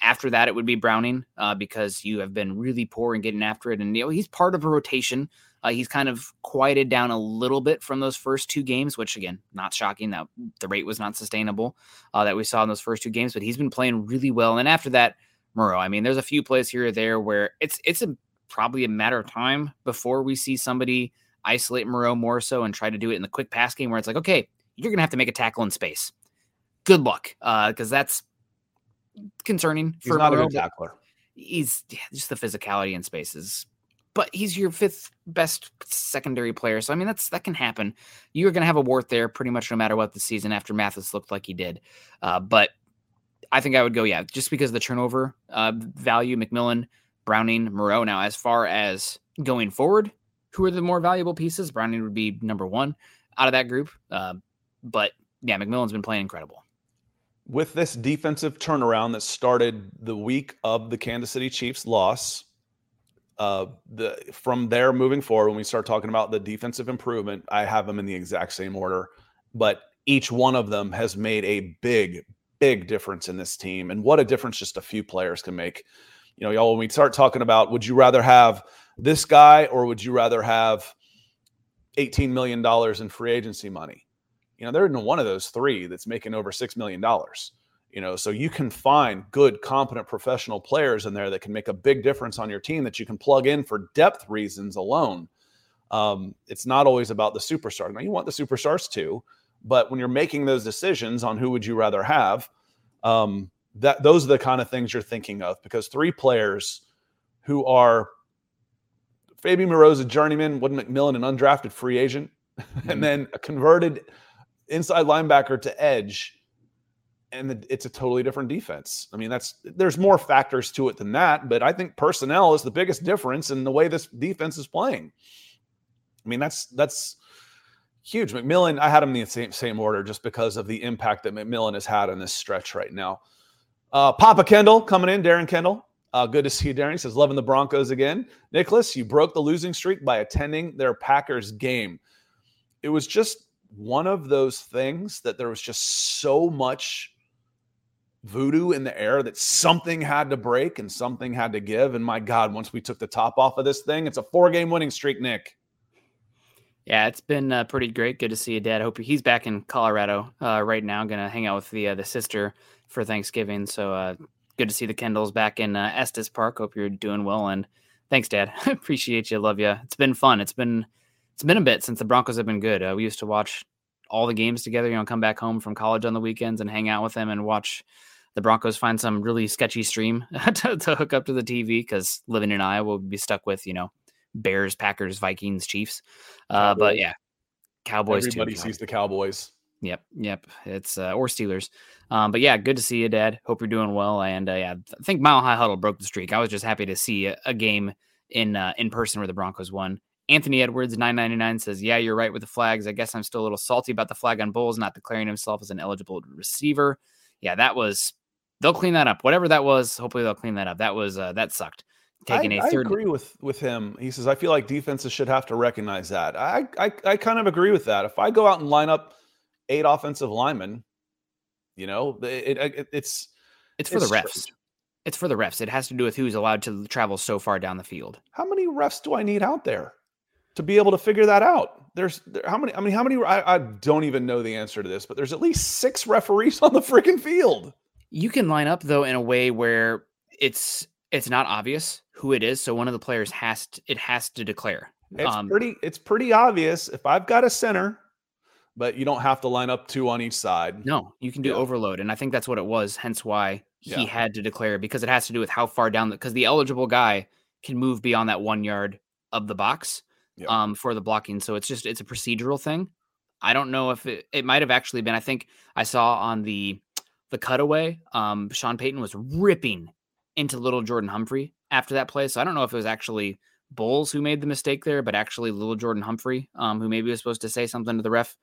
After that, it would be Browning uh, because you have been really poor in getting after it, and you know he's part of a rotation. Uh, he's kind of quieted down a little bit from those first two games, which again, not shocking that the rate was not sustainable uh, that we saw in those first two games. But he's been playing really well, and after that, Moreau. I mean, there's a few plays here or there where it's it's a, probably a matter of time before we see somebody isolate Moreau more so and try to do it in the quick pass game where it's like, okay, you're gonna have to make a tackle in space. Good luck, because uh, that's concerning. He's for not Moreau, a good tackler. He's yeah, just the physicality in spaces but he's your fifth best secondary player. So I mean that's that can happen. You're going to have a wart there pretty much no matter what the season after Mathis looked like he did. Uh, but I think I would go yeah, just because of the turnover uh, value McMillan, Browning, Moreau. Now as far as going forward, who are the more valuable pieces? Browning would be number one out of that group. Uh, but yeah, McMillan's been playing incredible. With this defensive turnaround that started the week of the Kansas City Chiefs loss, uh, the from there moving forward, when we start talking about the defensive improvement, I have them in the exact same order, but each one of them has made a big, big difference in this team, and what a difference just a few players can make. You know, y'all, when we start talking about, would you rather have this guy or would you rather have $18 million in free agency money? You know, there isn't one of those three that's making over $6 million you know so you can find good competent professional players in there that can make a big difference on your team that you can plug in for depth reasons alone. Um, it's not always about the superstar. Now you want the superstars too but when you're making those decisions on who would you rather have um, that those are the kind of things you're thinking of because three players who are Fabian Moreau's a journeyman, Wood McMillan an undrafted free agent, mm-hmm. and then a converted inside linebacker to edge and it's a totally different defense. I mean, that's there's more factors to it than that, but I think personnel is the biggest difference in the way this defense is playing. I mean, that's that's huge. McMillan, I had him in the same same order just because of the impact that McMillan has had on this stretch right now. Uh, Papa Kendell coming in, Darren Kendell. Uh, good to see you, Darren. He says, loving the Broncos again. Nicholas, you broke the losing streak by attending their Packers game. It was just one of those things that there was just so much voodoo in the air that something had to break and something had to give. And my God, once we took the top off of this thing, it's a four game winning streak, Nick. Yeah, it's been uh, pretty great. Good to see you, Dad. Hope he's back in Colorado uh, right now. Going to hang out with the uh, the sister for Thanksgiving. So uh, good to see the Kendells back in uh, Estes Park. Hope you're doing well. And thanks, Dad. Appreciate you. Love you. It's been fun. It's been it's been a bit since the Broncos have been good. Uh, we used to watch all the games together. You know, come back home from college on the weekends and hang out with them and watch the Broncos find some really sketchy stream to, to, hook up to the TV because living in Iowa would be stuck with, you know, Bears, Packers, Vikings, Chiefs. Uh, but yeah, Cowboys. Everybody too. sees the Cowboys. Yep, yep. It's uh, or Steelers. Um, but yeah, good to see you, Dad. Hope you're doing well. And uh, yeah, I think Mile High Huddle broke the streak. I was just happy to see a, a game in uh, in person where the Broncos won. Anthony Edwards, 999 says, Yeah, you're right with the flags. I guess I'm still a little salty about the flag on Bolles not declaring himself as an eligible receiver. Yeah, that was they'll clean that up. Whatever that was, hopefully they'll clean that up. That was uh, that sucked. Taking I, a third. I agree with with him. He says I feel like defenses should have to recognize that. I I, I kind of agree with that. If I go out and line up eight offensive linemen. You know, it, it, it's it's for it's the refs. Strange. It's for the refs. It has to do with who's allowed to travel so far down the field. How many refs do I need out there to be able to figure that out? There's there, how many? I mean, how many? I, I don't even know the answer to this, but there's at least six referees on the freaking field. You can line up though in a way where it's it's not obvious who it is, so one of the players has to, it has to declare. It's um, pretty it's pretty obvious if I've got a center, but you don't have to line up two on each side. No, you can do yeah. overload, and I think that's what it was. Hence why he yeah. had to declare because it has to do with how far down the because the eligible guy can move beyond that one yard of the box um, for the blocking. So it's just it's a procedural thing. I don't know if it, it might have actually been. I think I saw on the the cutaway, um, Sean Payton was ripping into little Jordan Humphrey after that play. So I don't know if it was actually Bolles who made the mistake there, but actually little Jordan Humphrey, um, who maybe was supposed to say something to the ref.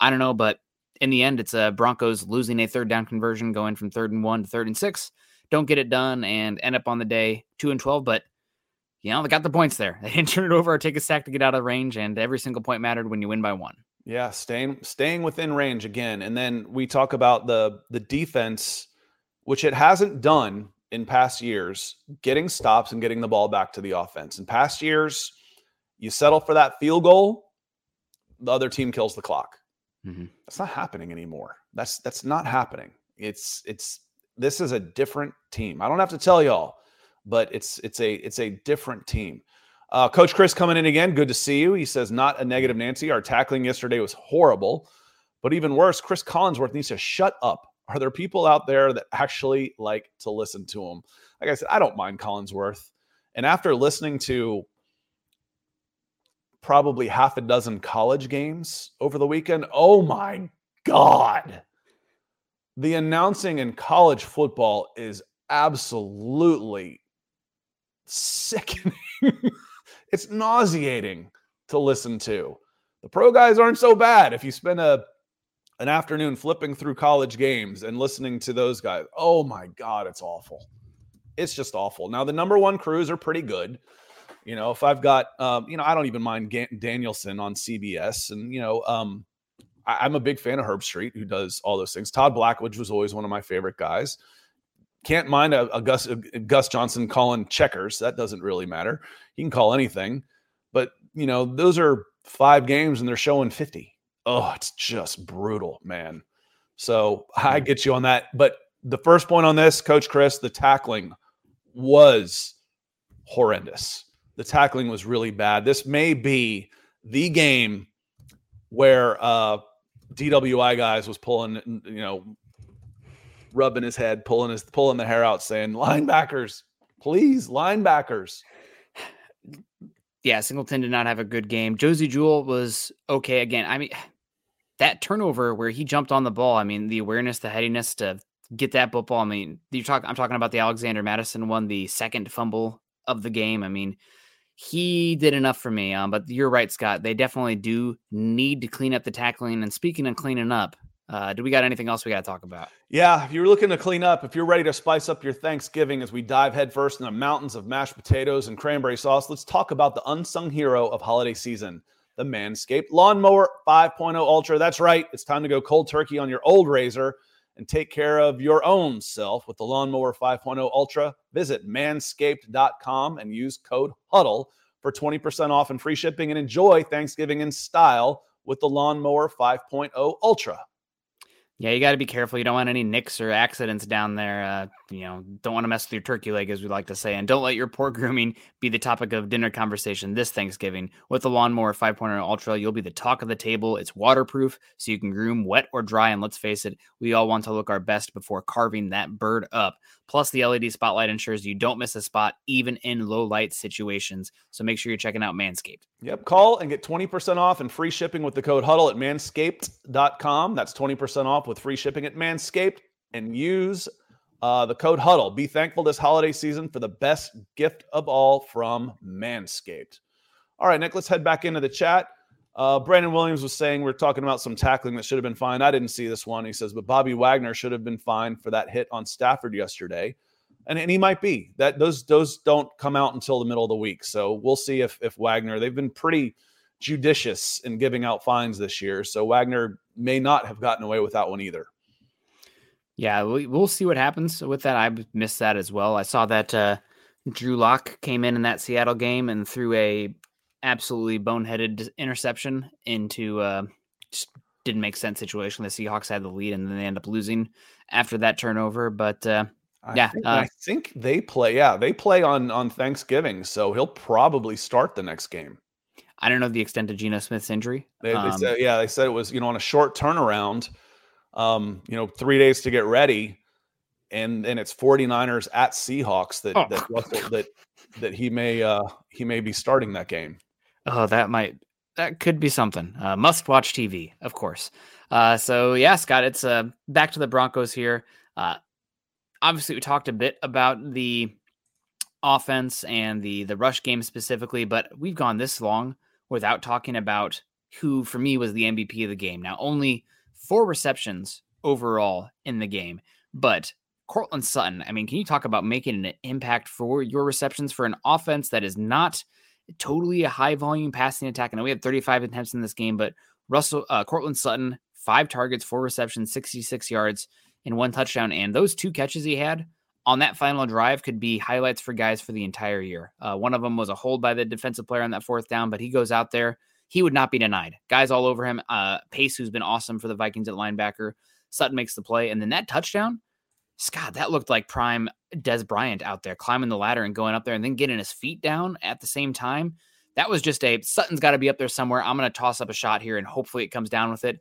I don't know, but in the end, it's a Broncos losing a third down conversion, going from third and one to third and six. Don't get it done and end up on the day two and twelve. But you know they got the points there. They didn't turn it over or take a sack to get out of range, and every single point mattered when you win by one. Yeah, staying staying within range again, and then we talk about the the defense, which it hasn't done in past years, getting stops and getting the ball back to the offense. In past years, you settle for that field goal, the other team kills the clock. Mm-hmm. That's not happening anymore. That's that's not happening. It's it's this is a different team. I don't have to tell y'all, but it's it's a it's a different team. Uh, Coach Chris coming in again. Good to see you. He says not a negative Nancy. Our tackling yesterday was horrible, but even worse, Chris Collinsworth needs to shut up. Are there people out there that actually like to listen to him? Like I said, I don't mind Collinsworth. And after listening to probably half a dozen college games over the weekend, oh my God. The announcing in college football is absolutely sickening. it's nauseating to listen to. The pro guys aren't so bad if you spend a an afternoon flipping through college games and listening to those guys. Oh my God, it's awful. It's just awful. Now, the number one crews are pretty good. You know, if I've got, um, you know, I don't even mind Ga- Danielson on CBS. And, you know, um, I- am a big fan of Herbstreit, who does all those things. Todd Blackledge was always one of my favorite guys. Can't mind a, a Gus, a Gus Johnson calling checkers. That doesn't really matter. He can call anything. But, you know, those are five games and they're showing 50 oh, it's just brutal, man. So I mm. get you on that. But the first point on this, Coach Chris, the tackling was horrendous. The tackling was really bad. This may be the game where uh, DWI guys was pulling, you know, rubbing his head, pulling his pulling the hair out, saying, "Linebackers, please, linebackers." Yeah, Singleton did not have a good game. Josey Jewell was okay again. I mean, that turnover where he jumped on the ball, I mean, the awareness, the headiness to get that football. I mean, you talk I'm talking about the Alexander Mattison one, the second fumble of the game. I mean, he did enough for me. Um, but you're right, Scott. They definitely do need to clean up the tackling. And speaking of cleaning up, uh, do we got anything else we got to talk about? Yeah, if you're looking to clean up, if you're ready to spice up your Thanksgiving as we dive headfirst in the mountains of mashed potatoes and cranberry sauce, let's talk about the unsung hero of holiday season the Manscaped Lawnmower 5.0 Ultra. That's right. It's time to go cold turkey on your old razor and take care of your own self with the Lawnmower 5.0 Ultra. Visit manscaped.com and use code HUDDLE for 20% off and free shipping and enjoy Thanksgiving in style with the Lawnmower 5.0 Ultra. Yeah, you got to be careful. You don't want any nicks or accidents down there. Uh, you know, don't want to mess with your turkey leg, as we like to say. And don't let your poor grooming be the topic of dinner conversation this Thanksgiving. With the Lawnmower 5.0 Ultra, you'll be the talk of the table. It's waterproof, so you can groom wet or dry. And let's face it, we all want to look our best before carving that bird up. Plus, the LED spotlight ensures you don't miss a spot, even in low light situations. So make sure you're checking out Manscaped. Yep. Call and get 20% off and free shipping with the code HUDDLE at manscaped.com. That's 20% off with free shipping at Manscaped and use uh, the code HUDDLE. Be thankful this holiday season for the best gift of all from Manscaped. All right, Nick, let's head back into the chat. Uh, Brandon Williams was saying we're talking about some tackling that should have been fine. I didn't see this one. He says, but Bobby Wagner should have been fine for that hit on Stafford yesterday. And, and he might be. That those those don't come out until the middle of the week. So we'll see if if Wagner, they've been pretty judicious in giving out fines this year. So Wagner may not have gotten away with that one either. Yeah, we'll see what happens with that. I missed that as well. I saw that uh, Drew Lock came in in that Seattle game and threw a absolutely boneheaded interception into uh, just didn't make sense situation. The Seahawks had the lead and then they end up losing after that turnover. But uh, I yeah, think, uh, I think they play. Yeah, they play on on Thanksgiving, so he'll probably start the next game. I don't know the extent of Geno Smith's injury. They, they Um, said, yeah, they said it was you know on a short turnaround, um, you know, three days to get ready, and and it's 49ers at Seahawks that Oh. that Russell, that that he may uh he may be starting that game. Oh, that might that could be something. Uh, must watch TV, of course. Uh, so yeah, Scott, it's uh, back to the Broncos here. Uh, obviously, we talked a bit about the offense and the the rush game specifically, but we've gone this long without talking about who, for me, was the MVP of the game. Now, only four receptions overall in the game, but Courtland Sutton. I mean, can you talk about making an impact for your receptions for an offense that is not totally a high volume passing attack? I know we had 35 attempts in this game, but Russell uh, Courtland Sutton, five targets, four receptions, 66 yards, and one touchdown. And those two catches he had on that final drive could be highlights for guys for the entire year. Uh, one of them was a hold by the defensive player on that fourth down, but he goes out there. He would not be denied. Guys all over him. Uh, Pace, who's been awesome for the Vikings at linebacker. Sutton makes the play. And then that touchdown, Scott, that looked like prime Dez Bryant out there climbing the ladder and going up there and then getting his feet down at the same time. That was just a Sutton's got to be up there somewhere. I'm going to toss up a shot here and hopefully it comes down with it.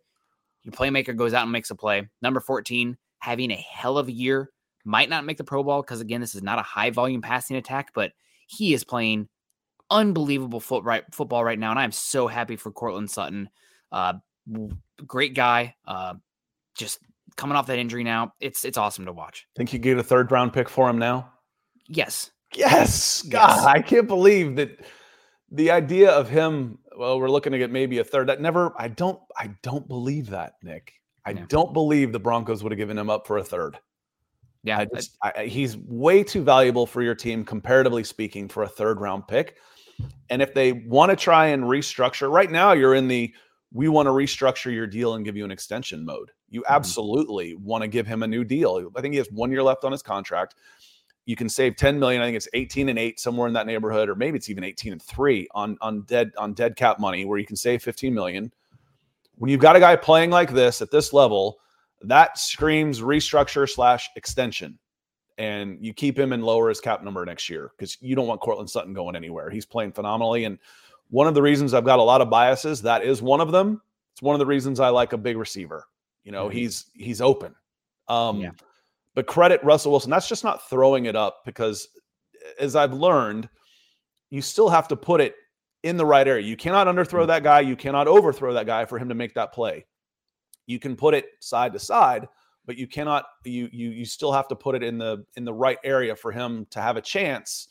Your playmaker goes out and makes a play. Number 14, having a hell of a year, might not make the Pro Bowl because, again, this is not a high volume passing attack, but he is playing unbelievable foot right, football right now. And I'm so happy for Courtland Sutton. Uh, great guy. Uh, just coming off that injury now. It's it's awesome to watch. Think you get a third round pick for him now? Yes. Yes, God, Yes. I can't believe that the idea of him. Well, we're looking to get maybe a third. That never. I don't. I don't believe that, Nick. I Yeah. don't believe the Broncos would have given him up for a third. Yeah. I just, I, he's way too valuable for your team, comparatively speaking, for a third round pick. And if they want to try and restructure, right now you're in the we want to restructure your deal and give you an extension mode. You Mhm. absolutely want to give him a new deal. I think he has one year left on his contract. You can save 10 million. I think it's 18 and 8 somewhere in that neighborhood, or maybe it's even 18 and 3 on on dead on dead cap money where you can save 15 million. When you've got a guy playing like this at this level, that screams restructure slash extension. And you keep him and lower his cap number next year because you don't want Courtland Sutton going anywhere. He's playing phenomenally. And one of the reasons I've got a lot of biases, that is one of them. It's one of the reasons I like a big receiver. You know, Mhm. he's he's open. Um, Yeah. but credit Russell Wilson. That's just not throwing it up because as I've learned, you still have to put it in the right area. You cannot underthrow that guy. You cannot overthrow that guy for him to make that play. You can put it side to side, but you cannot. You you you still have to put it in the in the right area for him to have a chance.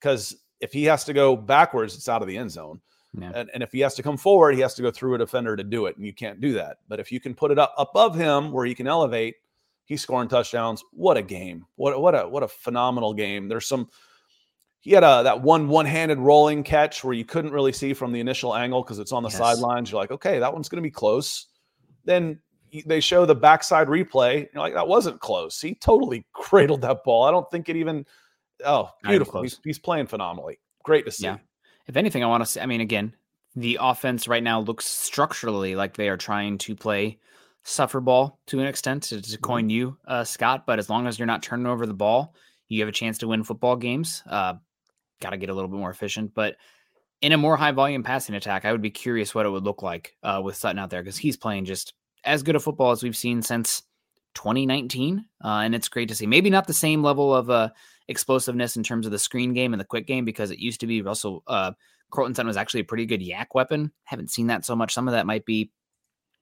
Because if he has to go backwards, it's out of the end zone. Yeah. And, and if he has to come forward, he has to go through a defender to do it, and you can't do that. But if you can put it up above him where he can elevate, he's scoring touchdowns. What a game! What what a what a phenomenal game. There's some. He had a that one one-handed rolling catch where you couldn't really see from the initial angle because it's on the Yes. sidelines. You're like, okay, that one's going to be close. Then they show the backside replay. You're like, that wasn't close. He totally cradled that ball. I don't think it even. Oh, beautiful! He's, he's playing phenomenally. Great to see. Yeah. If anything, I want to say, I mean, again, the offense right now looks structurally like they are trying to play suffer ball to an extent, to, to coin you, uh, Scott. But as long as you're not turning over the ball, you have a chance to win football games. Uh, Got to get a little bit more efficient. But in a more high volume passing attack, I would be curious what it would look like uh, with Sutton out there because he's playing just as good a football as we've seen since 2019. Uh, and it's great to see. Maybe not the same level of uh, explosiveness in terms of the screen game and the quick game because it used to be Russell uh, Courtland Sutton was actually a pretty good YAC weapon. Haven't seen that so much. Some of that might be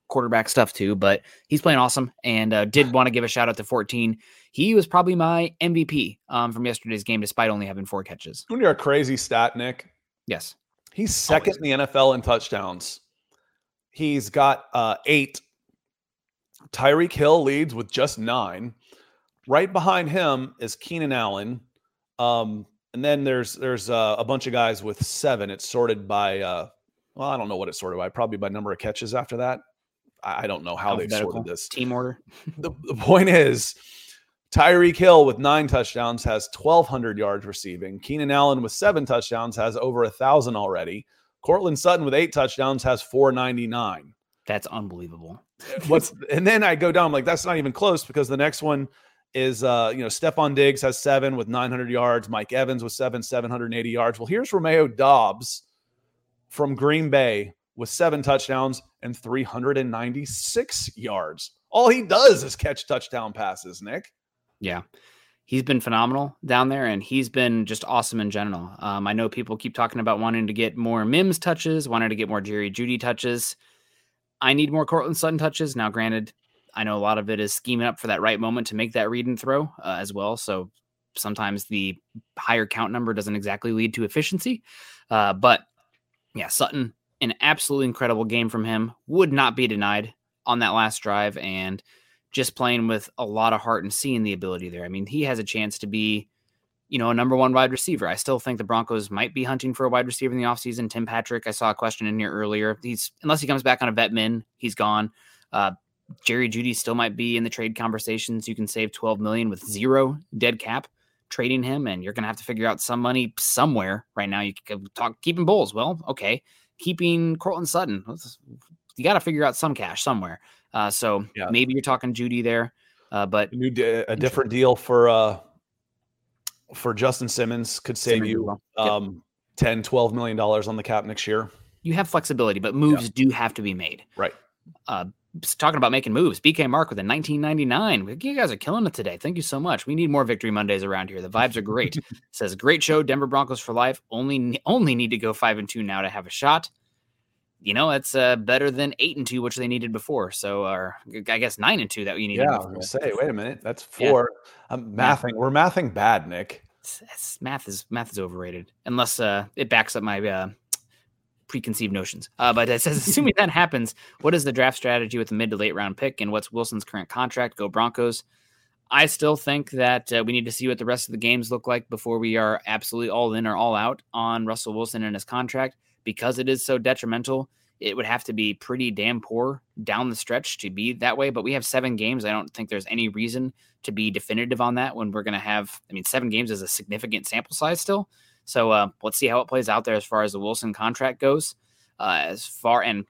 quarterback stuff too, but he's playing awesome and uh, did want to give a shout out to 14. He was probably my MVP um, from yesterday's game, despite only having four catches. When you're a crazy stat, Nick, Yes. He's second in the NFL in touchdowns. He's got uh, eight. Tyreek Hill leads with just nine. Right behind him is Keenan Allen. Um, and then there's there's uh, a bunch of guys with seven. It's sorted by uh, well, I don't know what it's sorted by. Probably by number of catches after that. I, I don't know how they've sorted this team order. the, the point is, Tyreek Hill with nine touchdowns has 1,200 yards receiving. Keenan Allen with seven touchdowns has over a thousand already. Courtland Sutton with eight touchdowns has 499. That's unbelievable. What's and then I go down I'm like that's not even close because the next one is uh you know Stefon Diggs has seven with 900 yards. Mike Evans with seven 780 yards. Well, here's Romeo Doubs from Green Bay with seven touchdowns and 396 yards. All he does is catch touchdown passes, Nick. Yeah. He's been phenomenal down there and he's been just awesome in general. Um, I know people keep talking about wanting to get more Mims touches, wanting to get more Jerry Jeudy touches. I need more Courtland Sutton touches. Now, granted, I know a lot of it is scheming up for that right moment to make that read and throw uh, as well. So sometimes the higher count number doesn't exactly lead to efficiency. Uh, but yeah, Sutton, an absolutely incredible game from him, would not be denied on that last drive. And just playing with a lot of heart and seeing the ability there. I mean, he has a chance to be, you know, a number one wide receiver. I still think the Broncos might be hunting for a wide receiver in the offseason. Tim Patrick, I saw a question in here earlier. He's unless he comes back on a vet min, he's gone. Uh, Jerry Jeudy still might be in the trade conversations. You can save 12 million with zero dead cap trading him, and you're gonna have to figure out some money somewhere right now. You can talk keeping Bolles. Well, okay. Keeping Courtland Sutton. You got to figure out some cash somewhere. Uh, so yeah. maybe you're talking Jeudy there, uh, but a, new a different deal for uh, for Justin Simmons could save Simmons you um, yep. 10, 12 million dollars on the cap next year. You have flexibility, but moves yeah. do have to be made. Right. Uh, talking about making moves, BK Mark with a 1999. You guys are killing it today. Thank you so much. We need more Victory Mondays around here. The vibes are great. Says great show, Denver Broncos for life. Only only need to go five and two now to have a shot you know, it's uh, better than eight and two, which they needed before. So, or I guess nine and two that we needed. Yeah, I was say, wait a minute, that's four. Yeah. I'm mathing. We're mathing bad, Nick. It's, it's, math is math is overrated unless uh, it backs up my uh, preconceived notions. Uh, but it says, assuming that happens, what is the draft strategy with the mid to late round pick, and what's Wilson's current contract? Go Broncos. I still think that uh, we need to see what the rest of the games look like before we are absolutely all in or all out on Russell Wilson and his contract because it is so detrimental, it would have to be pretty damn poor down the stretch to be that way. But we have seven games. I don't think there's any reason to be definitive on that when we're going to have, I mean, seven games is a significant sample size still. So uh, let's see how it plays out there as far as the Wilson contract goes. Uh, as far, and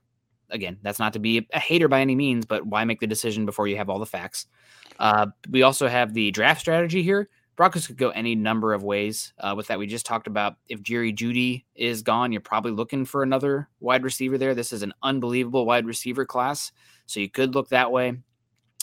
again, that's not to be a hater by any means, but why make the decision before you have all the facts? Uh, we also have the draft strategy here. Broncos could go any number of ways. Uh, with that, we just talked about if Jerry Jeudy is gone, you're probably looking for another wide receiver there. This is an unbelievable wide receiver class, so you could look that way.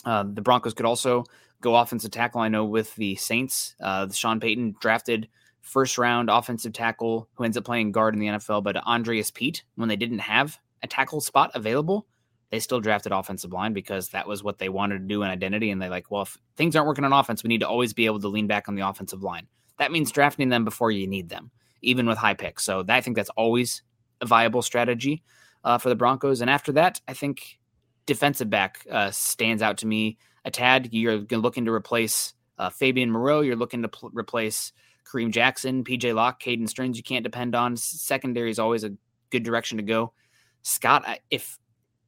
Uh, the Broncos could also go offensive tackle. I know with the Saints, uh, Sean Payton drafted first round offensive tackle who ends up playing guard in the NFL, but Andrus Peat, when they didn't have a tackle spot available they still drafted offensive line because that was what they wanted to do in identity. And they like, well, if things aren't working on offense, we need to always be able to lean back on the offensive line. That means drafting them before you need them, even with high picks. So that, I think that's always a viable strategy uh, for the Broncos. And after that, I think defensive back uh, stands out to me a tad. You're looking to replace uh, Fabian Moreau. You're looking to pl- replace Kareem Jackson, PJ Locke, Caden Sterns. You can't depend on. Secondary is always a good direction to go. Scott, if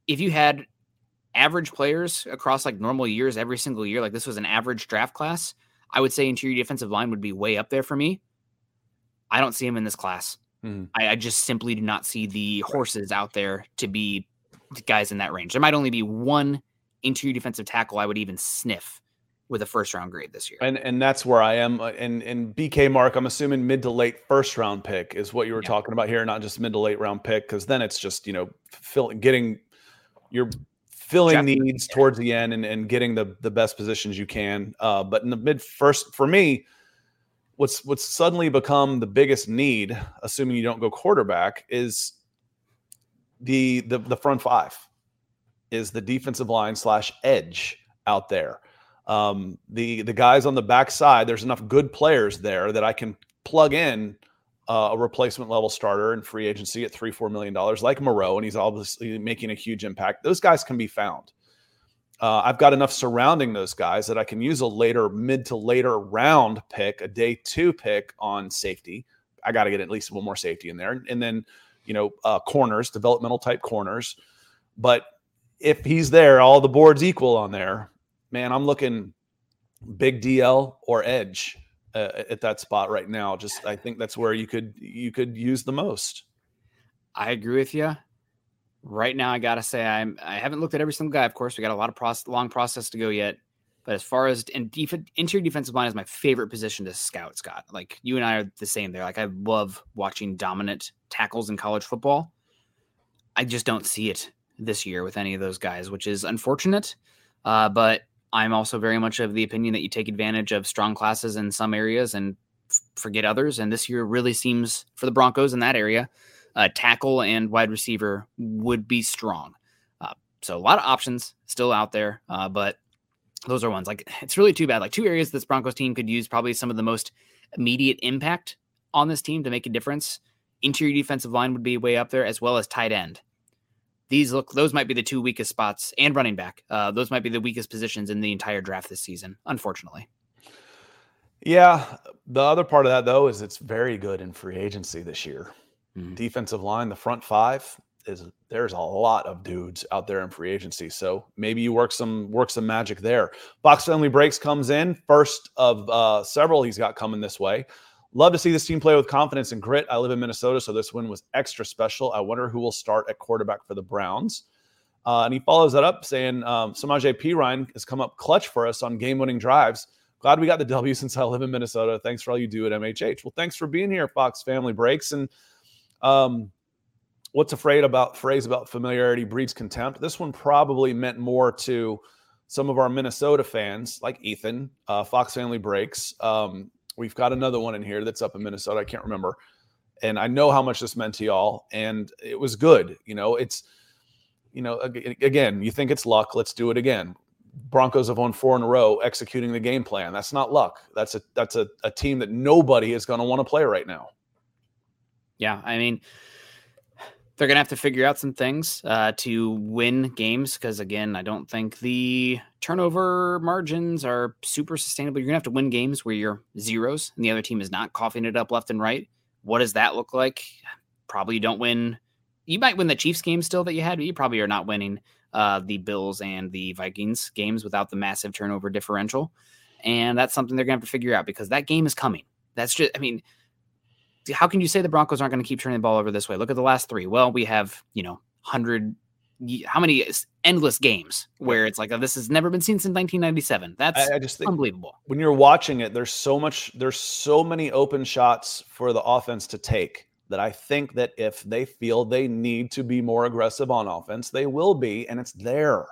if you had average players across like normal years every single year, like this was an average draft class, I would say interior defensive line would be way up there for me. I don't see him in this class. Mm. I, I, just simply do not see the horses out there to be guys in that range. There might only be one interior defensive tackle I would even sniff with a first round grade this year. And and that's where I am. Uh, and and BK Mark, I'm assuming mid to late first round pick is what you were yeah. talking about here, not just mid to late round pick, because then it's just you know fill, getting you're filling needs towards the end and, and getting the the best positions you can. Uh, but in the mid first, for me, what's what's suddenly become the biggest need, assuming you don't go quarterback, is the the the front five, is the defensive line slash edge out there. Um, the the guys on the backside, there's enough good players there that I can plug in uh, a replacement level starter in free agency at three, four million dollars, like Moreau, and he's obviously making a huge impact. Those guys can be found. Uh, I've got enough surrounding those guys that I can use a later, mid to later round pick, a day two pick on safety. I got to get at least one more safety in there, and then you know, uh, corners, developmental type corners. But if he's there, all the boards equal on there, man, I'm looking big DL or edge uh, at that spot right now. Just I think that's where you could you could use the most. I agree with you. Right now, I gotta say I'm I haven't looked at every single guy. Of course, we got a lot of process, long process to go yet. But as far as and def- interior defensive line is my favorite position to scout, Scott. Like you and I are the same there. Like I love watching dominant tackles in college football. I just don't see it this year with any of those guys, which is unfortunate. Uh, but I'm also very much of the opinion that you take advantage of strong classes in some areas and f- forget others. And this year really seems for the Broncos in that area, uh, tackle and wide receiver would be strong. Uh, so a lot of options still out there, uh, but those are ones like it's really too bad. Like two areas this Broncos team could use probably some of the most immediate impact on this team to make a difference. Interior defensive line would be way up there, as well as tight end. These look; those might be the two weakest spots, and running back. Uh, those might be the weakest positions in the entire draft this season, unfortunately. Yeah, the other part of that though is it's very good in free agency this year. Mm-hmm. Defensive line, the front five, is there's a lot of dudes out there in free agency. So maybe you work some work some magic there. Fox Family Breaks comes in first of uh, several he's got coming this way. Love to see this team play with confidence and grit. I live in Minnesota, so this win was extra special. I wonder who will start at quarterback for the Browns. Uh, and he follows that up saying, um, Samaje Perine has come up clutch for us on game winning drives. Glad we got the W since I live in Minnesota. Thanks for all you do at MHH. Well, thanks for being here, Fox Family Breaks. And um, what's afraid about phrase about familiarity breeds contempt. This one probably meant more to some of our Minnesota fans, like Ethan, uh, Fox Family Breaks. Um, we've got another one in here that's up in Minnesota. I can't remember, and I know how much this meant to y'all, and it was good. You know, it's you know again, you think it's luck. Let's do it again. Broncos have won four in a row executing the game plan. That's not luck. That's a that's a, a team that nobody is going to want to play right now. Yeah, I mean, they're going to have to figure out some things uh, to win games because, again, I don't think the turnover margins are super sustainable. You're going to have to win games where you're zeros and the other team is not coughing it up left and right. What does that look like? Probably you don't win. You might win the Chiefs game still that you had, but you probably are not winning uh, the Bills and the Vikings games without the massive turnover differential. And that's something they're going to have to figure out because that game is coming. That's just, I mean, how can you say the Broncos aren't going to keep turning the ball over this way? Look at the last three. Well, we have, you know, 100 how many endless games where it's like oh, this has never been seen since 1997 that's I, I just think unbelievable. when you're watching it there's so much there's so many open shots for the offense to take that i think that if they feel they need to be more aggressive on offense they will be and it's there.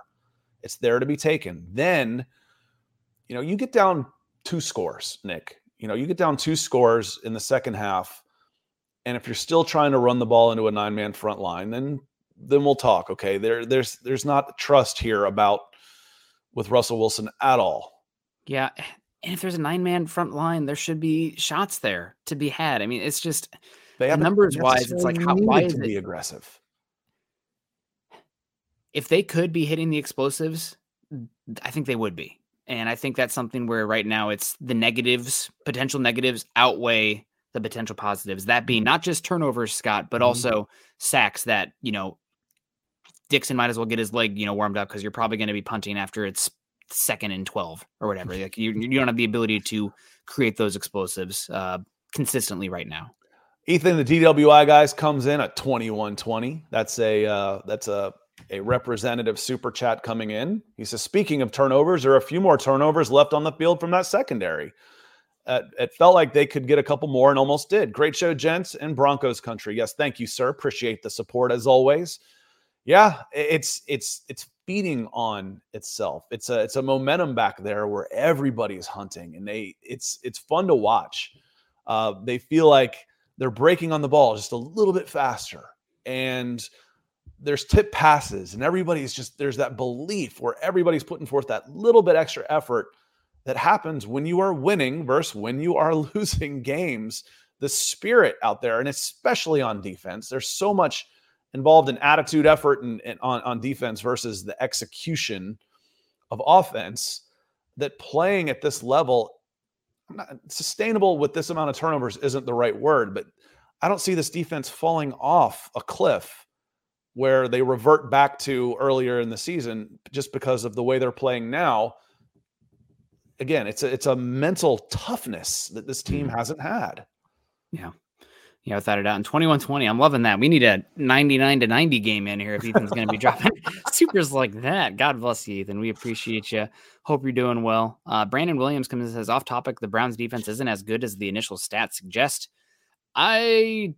It's there to be taken. Then you know you get down two scores nick. You know you get down two scores in the second half and if you're still trying to run the ball into a nine man front line, then then we'll talk. Okay, there there's there's not trust here about with Russell Wilson at all. Yeah, and if there's a nine man front line, there should be shots there to be had. I mean, it's just they have numbers wise. It's like how why is it be aggressive? If they could be hitting the explosives, I think they would be. And I think that's something where right now it's the negatives, potential negatives outweigh the potential positives. That being not just turnovers, Scott, but mm-hmm. also sacks that, you know, Dixon might as well get his leg, you know, warmed up because you're probably going to be punting after it's second and 12 or whatever. Like you, you don't have the ability to create those explosives uh, consistently right now. Ethan, the DWI guys comes in at 2120. That's a, uh, that's a, a representative super chat coming in. He says, speaking of turnovers, there are a few more turnovers left on the field from that secondary. Uh, it felt like they could get a couple more and almost did. Great show, gents, and Broncos country. Yes, thank you, sir. Appreciate the support as always. Yeah, it's it's it's feeding on itself. It's a it's a momentum back there where everybody's hunting, and they it's it's fun to watch. Uh, they feel like they're breaking on the ball just a little bit faster, and there's tip passes, and everybody's just there's that belief where everybody's putting forth that little bit extra effort that happens when you are winning versus when you are losing games. The spirit out there, and especially on defense, there's so much involved in attitude, effort, and, and on, on defense versus the execution of offense. That playing at this level, not, sustainable with this amount of turnovers isn't the right word, but I don't see this defense falling off a cliff where they revert back to earlier in the season just because of the way they're playing now. Again, it's a it's a mental toughness that this team mm-hmm. hasn't had. Yeah. Yeah, without a doubt. In 21-20, I'm loving that. We need a 99 to 90 game in here if Ethan's going to be dropping supers like that. God bless you, Ethan. We appreciate you. Hope you're doing well. Uh, Brandon Williams comes and says, off topic, the Browns defense isn't as good as the initial stats suggest. I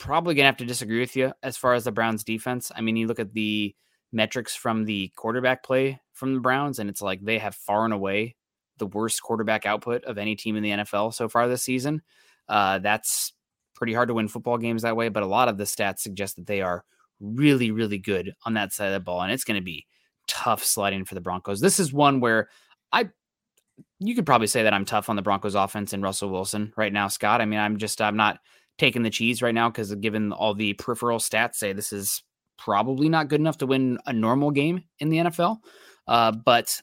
probably gonna have to disagree with you as far as the Browns defense. I mean, you look at the metrics from the quarterback play from the Browns, and it's like they have far and away the worst quarterback output of any team in the NFL so far this season. Uh, that's pretty hard to win football games that way, but a lot of the stats suggest that they are really, really good on that side of the ball, and it's going to be tough sliding for the Broncos. This is one where I you could probably say that I'm tough on the Broncos offense and Russell Wilson right now, Scott. I mean, I'm just I'm not taking the cheese right now because given all the peripheral stats, say this is probably not good enough to win a normal game in the NFL. Uh, but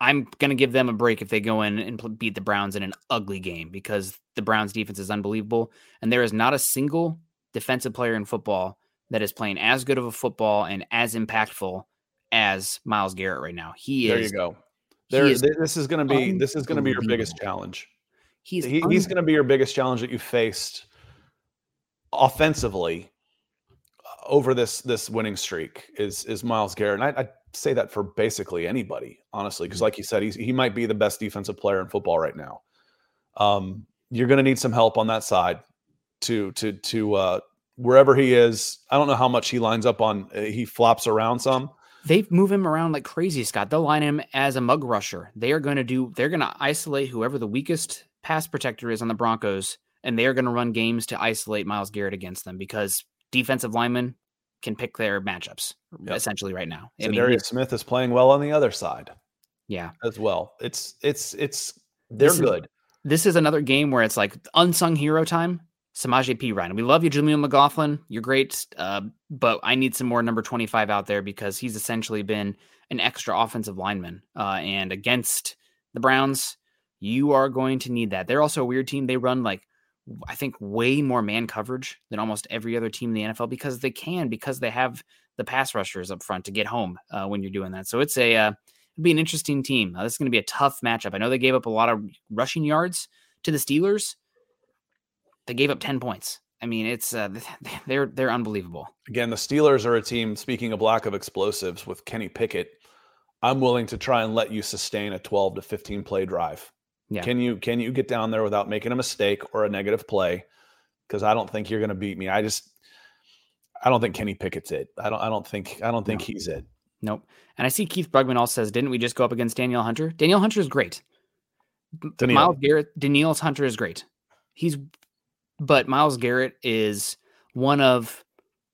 I'm going to give them a break if they go in and beat the Browns in an ugly game because the Browns defense is unbelievable. And there is not a single defensive player in football that is playing as good of a football and as impactful as Myles Garrett right now. He there is. There you go. There, is this is going to be this is going to be your biggest challenge. He's he, he's going to be your biggest challenge that you faced offensively uh, over this this winning streak is is Myles Garrett. And I, I say that for basically anybody, honestly, because mm-hmm. like you said, he's he might be the best defensive player in football right now. Um, you're going to need some help on that side to to to uh, wherever he is. I don't know how much he lines up on. Uh, he flops around some they move him around like crazy, Scott. They'll line him as a mug rusher. They are going to do, they're going to isolate whoever the weakest pass protector is on the Broncos, and they are going to run games to isolate Myles Garrett against them because defensive linemen can pick their matchups yep. essentially right now. So I mean, Darius Smith is playing well on the other side. Yeah. As well. It's, it's, it's, they're this good. Is, this is another game where it's like unsung hero time. Samaje Perine. We love you, Jaleel McLaughlin. You're great. Uh, but I need some more number 25 out there because he's essentially been an extra offensive lineman. Uh, and against the Browns, you are going to need that. They're also a weird team. They run like, I think, way more man coverage than almost every other team in the NFL because they can, because they have the pass rushers up front to get home uh, when you're doing that. So it's a, uh, it'll be an interesting team. Uh, this is going to be a tough matchup. I know they gave up a lot of rushing yards to the Steelers they gave up 10 points. I mean, it's uh, they're they're unbelievable. Again, the Steelers are a team. Speaking of lack of explosives, with Kenny Pickett, I'm willing to try and let you sustain a 12 to 15 play drive. Yeah. Can you can you get down there without making a mistake or a negative play? Because I don't think you're going to beat me. I just I don't think Kenny Pickett's it. I don't I don't think I don't think no. he's it. Nope. And I see Keith Brugman also says, didn't we just go up against Daniel Hunter? Daniel Hunter is great. Danielle. Myles Garrett, Danielle's Hunter is great. He's but Myles Garrett is one of,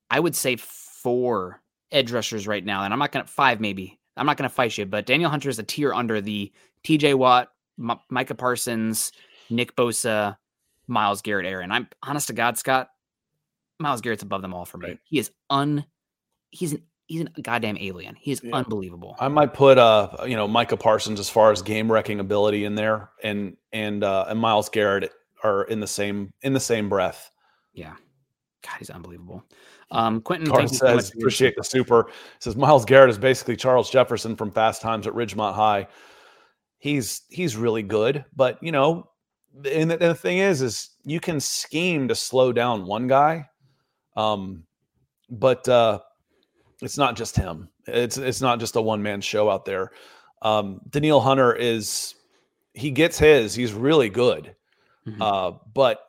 I would say, four edge rushers right now. And I'm not going to, five maybe. I'm not going to fight you, but Daniel Hunter is a tier under the TJ Watt, M- Micah Parsons, Nick Bosa, Myles Garrett. And I'm honest to God, Scott, Myles Garrett's above them all for me. Right. He is un, he's an he's a goddamn alien. He is yeah. unbelievable. I might put uh you know Micah Parsons as far as game wrecking ability in there, and and uh and Myles Garrett are in the same in the same breath. Yeah. God, he's unbelievable. Um, Quentin Carr says, so appreciate the super. Says Myles Garrett is basically Charles Jefferson from Fast Times at Ridgemont High. He's he's really good, but you know, and the, and the thing is, is you can scheme to slow down one guy, um, but uh, it's not just him. It's it's not just a one man show out there. Um, Danielle Hunter is he gets his. He's really good. Mm-hmm. Uh, but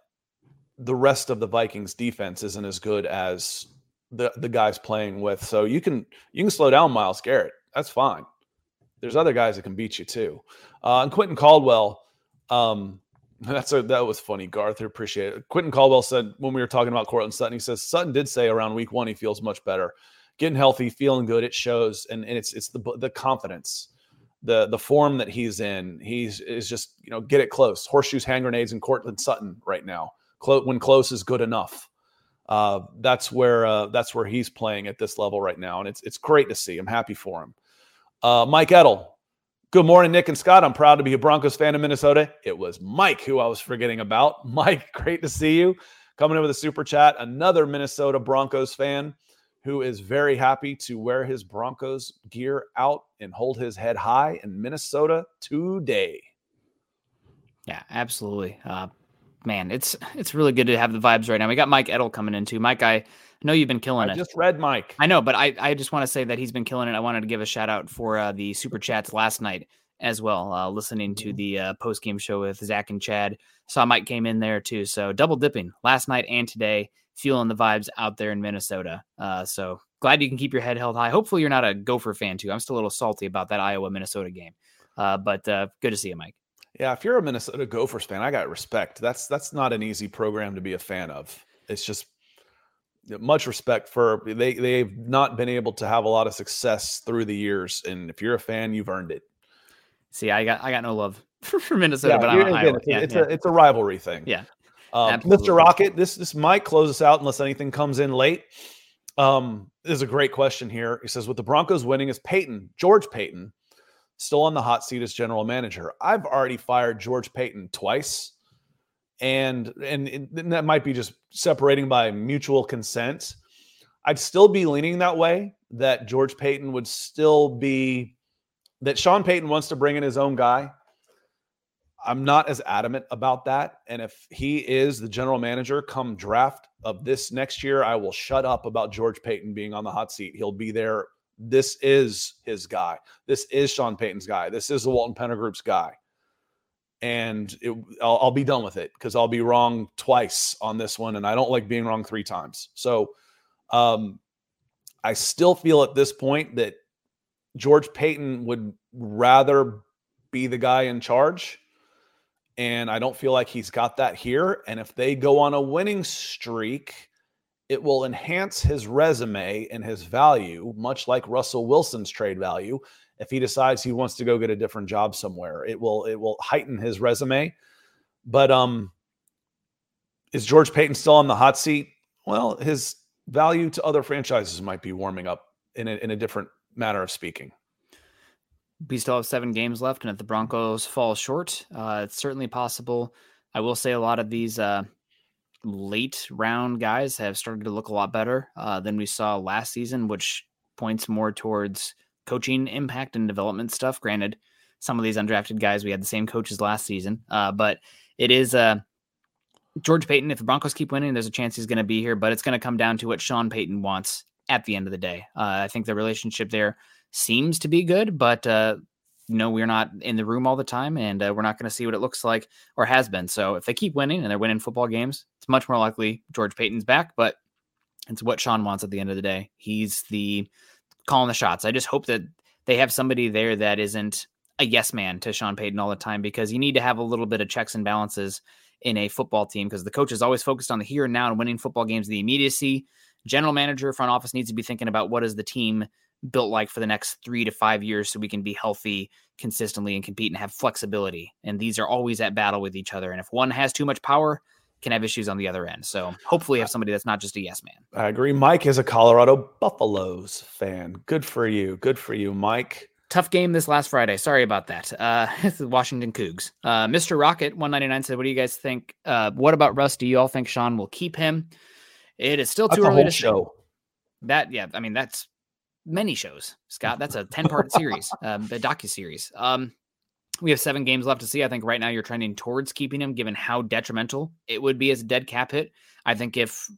the rest of the Vikings defense isn't as good as the the guys playing with. So you can you can slow down Myles Garrett. That's fine. There's other guys that can beat you too. Uh, and Quentin Caldwell, um, that's a, that was funny. Garth, I appreciate it. Quentin Caldwell said when we were talking about Courtland Sutton, he says Sutton did say around week one he feels much better, getting healthy, feeling good. It shows, and, and it's it's the the confidence the the form that he's in, he's is just you know get it close. Horseshoes, hand grenades, and Courtland Sutton right now. When close is good enough. Uh, that's where uh, that's where he's playing at this level right now, and it's it's great to see. I'm happy for him. Uh, Mike Edel, good morning, Nick and Scott. I'm proud to be a Broncos fan in Minnesota. It was Mike who I was forgetting about. Mike, great to see you. Coming in with a super chat, another Minnesota Broncos fan who is very happy to wear his Broncos gear out and hold his head high in Minnesota today. Yeah, absolutely. Uh, man, it's it's really good to have the vibes right now. We got Mike Edel coming in too. Mike, I know you've been killing I it. just read Mike. I know, but I, I just want to say that he's been killing it. I wanted to give a shout out for uh, the super chats last night as well. Uh, listening to Mm-hmm. the uh, post game show with Zach and Chad. Saw Mike came in there too. So double dipping last night and today, fueling the vibes out there in Minnesota. Uh, so glad you can keep your head held high. Hopefully you're not a Gopher fan too. I'm still a little salty about that Iowa Minnesota game. Uh, but uh, good to see you, Mike. Yeah, if you're a Minnesota Gophers fan, I got respect. That's that's not an easy program to be a fan of. It's just much respect for they they've not been able to have a lot of success through the years, and if you're a fan, you've earned it. See, I got I got no love for, Minnesota, Yeah, but I'm again, Iowa. it's, a, Yeah, it's yeah. a it's a rivalry thing. Yeah, Um. Mr. Rocket, this this might close us out unless anything comes in late. Um, this is a great question here. He says, with the Broncos winning, is Paton George Paton still on the hot seat as general manager? I've already fired George Paton twice, and and, and that might be just separating by mutual consent. I'd still be leaning that way. That George Paton would still be that Sean Payton wants to bring in his own guy. I'm not as adamant about that. And if he is the general manager come draft of this next year, I will shut up about George Paton being on the hot seat. He'll be there. This is his guy. This is Sean Payton's guy. This is the Walton Penner Group's guy. And it, I'll, I'll be done with it because I'll be wrong twice on this one. And I don't like being wrong three times. So um, I still feel at this point that George Paton would rather be the guy in charge and I don't feel like he's got that here. And if they go on a winning streak, it will enhance his resume and his value, much like Russell Wilson's trade value. If he decides he wants to go get a different job somewhere, it will it will heighten his resume. But um, is George Paton still on the hot seat? Well, his value to other franchises might be warming up in a, in a different manner of speaking. we still have seven games left, and if the Broncos fall short, uh, it's certainly possible. I will say a lot of these uh, late round guys have started to look a lot better uh, than we saw last season, which points more towards coaching impact and development stuff. Granted, some of these undrafted guys we had the same coaches last season, uh, but it is uh, George Paton. If the Broncos keep winning, there's a chance he's going to be here, but it's going to come down to what Sean Payton wants at the end of the day. Uh, I think the relationship there seems to be good, but uh, we're not in the room all the time, and uh, we're not going to see what it looks like or has been. So if they keep winning and they're winning football games, it's much more likely George Paton's back. But it's what Sean wants at the end of the day. He's the calling the shots. I just hope that they have somebody there that isn't a yes man to Sean Payton all the time because you need to have a little bit of checks and balances in a football team because the coach is always focused on the here and now and winning football games, the immediacy. General manager, front office needs to be thinking about what is the team built like for the next three to five years so we can be healthy consistently and compete and have flexibility. And these are always at battle with each other. And if one has too much power, can have issues on the other end. So hopefully have somebody that's not just a yes man. I agree. Mike is a Colorado Buffaloes fan. Good for you. Good for you, Mike. Tough game this last Friday. Sorry about that. Uh, the Washington Cougs. Uh, Mr. Rocket 199 said, What do you guys think? Uh, what about Russ? Do you all think Sean will keep him? It is still too a early to show. That, yeah, I mean, that's many shows, Scott. That's a 10 part series, um, a docu series. Um, we have seven games left to see. I think right now you're trending towards keeping him, given how detrimental it would be as a dead cap hit. I think if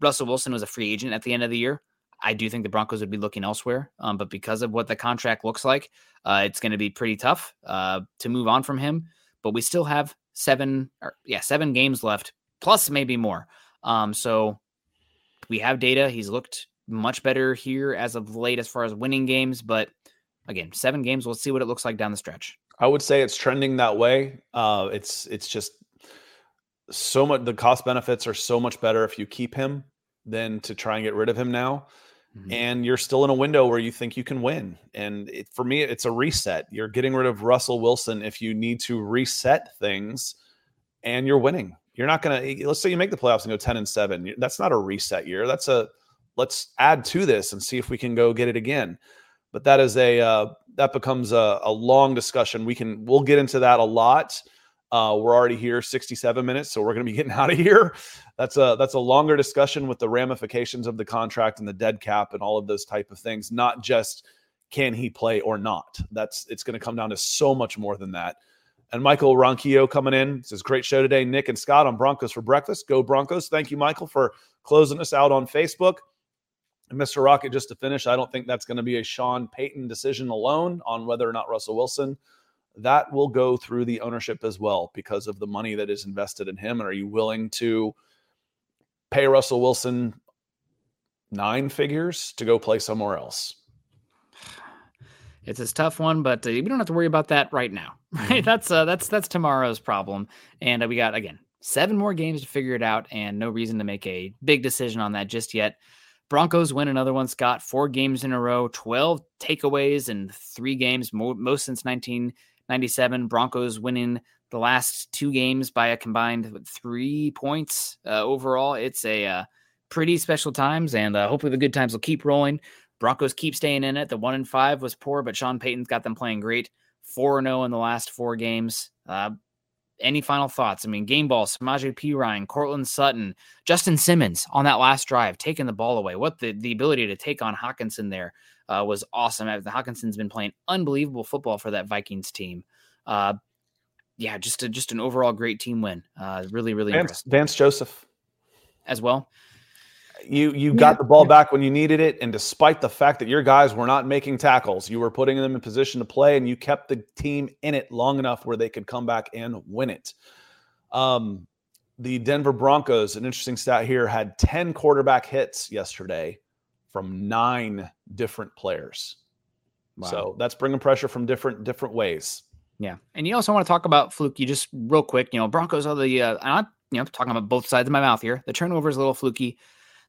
Russell Wilson was a free agent at the end of the year, I do think the Broncos would be looking elsewhere. Um, but because of what the contract looks like, uh, it's going to be pretty tough uh, to move on from him. But we still have seven, or, yeah, seven games left, plus maybe more. Um, so we have data. He's looked much better here as of late as far as winning games. But again, seven games. We'll see what it looks like down the stretch. I would say it's trending that way. Uh, it's it's just so much. The cost benefits are so much better if you keep him than to try and get rid of him now. Mhm. And you're still in a window where you think you can win. And it, for me, it's a reset. You're getting rid of Russell Wilson if you need to reset things, and you're winning. You're not going to. Let's say you make the playoffs and go ten and seven. That's not a reset year. That's a let's add to this and see if we can go get it again. But that is a uh, that becomes a, a long discussion. We can we'll get into that a lot Uh, we're already here 67 minutes, so we're going to be getting out of here. That's a that's a longer discussion with the ramifications of the contract and the dead cap and all of those type of things. Not just can he play or not. That's it's going to come down to so much more than that. And Michael Ronquillo coming in says, "Great show today, Nick and Scott on Broncos for breakfast. Go Broncos! Thank you, Michael, for closing us out on Facebook." Mr. Rocket, just to finish, I don't think that's going to be a Sean Payton decision alone on whether or not Russell Wilson that will go through the ownership as well because of the money that is invested in him. And are you willing to pay Russell Wilson nine figures to go play somewhere else? It's a tough one, but uh, we don't have to worry about that right now. Right? Mm-hmm. That's uh, that's that's tomorrow's problem, and uh, we got again seven more games to figure it out, and no reason to make a big decision on that just yet. Broncos win another one, Scott. Four games in a row, 12 takeaways in three games, most since 1997. Broncos winning the last two games by a combined three points uh, overall. It's a uh, pretty special times, and uh, hopefully the good times will keep rolling. Broncos keep staying in it. The one and five was poor, but Sean Payton's got them playing great. Four zero oh in the last four games. Any final thoughts? I mean, game ball, Samaje ryan Courtland Sutton, Justin Simmons on that last drive, taking the ball away. What the, the ability to take on Hockenson there uh, was awesome. The Hockenson's been playing unbelievable football for that Vikings team. Uh, yeah, just a, just an overall great team win. Uh, really, really Vance, impressed. Vance Joseph as well. You you yeah. got the ball back when you needed it, and despite the fact that your guys were not making tackles, you were putting them in position to play, and you kept the team in it long enough where they could come back and win it. Um, the Denver Broncos, an interesting stat here, had ten quarterback hits yesterday from nine different players. Wow. So that's bringing pressure from different different ways. Yeah, and you also want to talk about fluky just real quick. You know, Broncos are the uh, I'm you know talking about both sides of my mouth here. The turnover is a little fluky.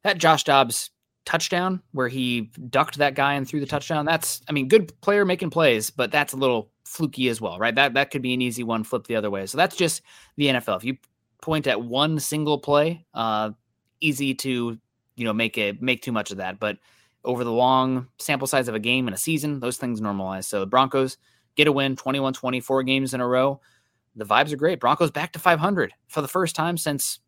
That Josh Dobbs touchdown where he ducked that guy and threw the touchdown. That's I mean, good player making plays, but that's a little fluky as well, right? That that could be an easy one flip the other way. So that's just the NFL. If you point at one single play, uh, easy to you know make it make too much of that. But over the long sample size of a game and a season, those things normalize. So the Broncos get a win 21 24 games in a row. The vibes are great. Broncos back to 500 for the first time since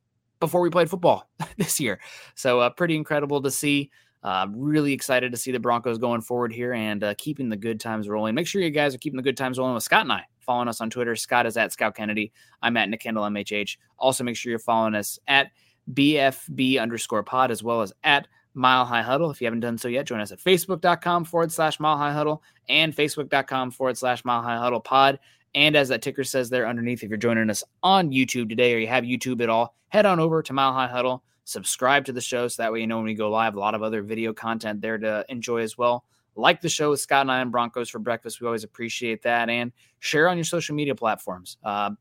before we played football this year. So, uh, pretty incredible to see. Uh, really excited to see the Broncos going forward here and uh, keeping the good times rolling. Make sure you guys are keeping the good times rolling with Scott and I. Following us on Twitter. Scott is at Scout Kennedy. I'm at Nick Kendell MHH. Also, make sure you're following us at BFB underscore pod as well as at Mile High Huddle. If you haven't done so yet, join us at facebook.com forward slash Mile High Huddle and facebook.com forward slash Mile High Huddle pod. And as that ticker says there underneath, if you're joining us on YouTube today or you have YouTube at all, head on over to Mile High Huddle, subscribe to the show so that way you know when we go live. A lot of other video content there to enjoy as well. Like the show with Scott and I on Broncos for breakfast. We always appreciate that. And share on your social media platforms. Uh,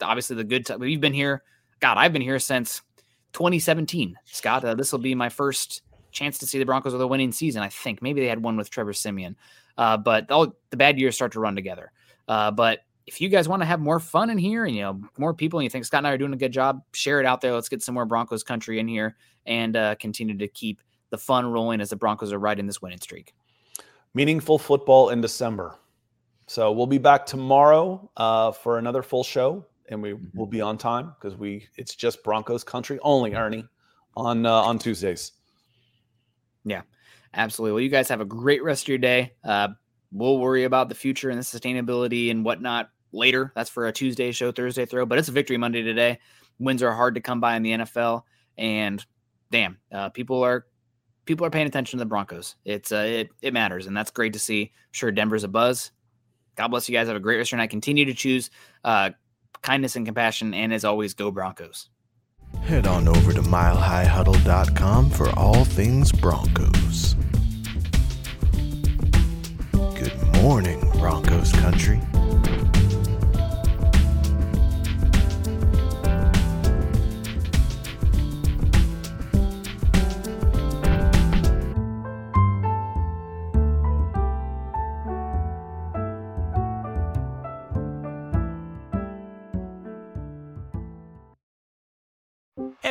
obviously, the good time we've been here. God, I've been here since 2017. Scott, uh, this will be my first chance to see the Broncos with a winning season. I think maybe they had one with Trevor Siemian, uh, but all the bad years start to run together. Uh, but if you guys want to have more fun in here and you know more people and you think Scott and I are doing a good job, share it out there. Let's get some more Broncos country in here and uh, continue to keep the fun rolling as the Broncos are riding this winning streak. Meaningful football in December. So we'll be back tomorrow uh, for another full show, and we mm-hmm. will be on time because we it's just Broncos country only, Ernie, on uh, on Tuesdays. Yeah, absolutely. Well, you guys have a great rest of your day. Uh, we'll worry about the future and the sustainability and whatnot later. That's for a Tuesday show, Thursday throw, but it's a victory Monday today. Wins are hard to come by in the NFL, and damn, uh, people are people are paying attention to the Broncos. It's uh, it it matters, and that's great to see. I'm sure Denver's a buzz. God bless you guys. Have a great rest of your night. Continue to choose uh, kindness and compassion, and as always, go Broncos. Head on over to milehighhuddle.com for all things Broncos. Good morning, Broncos country.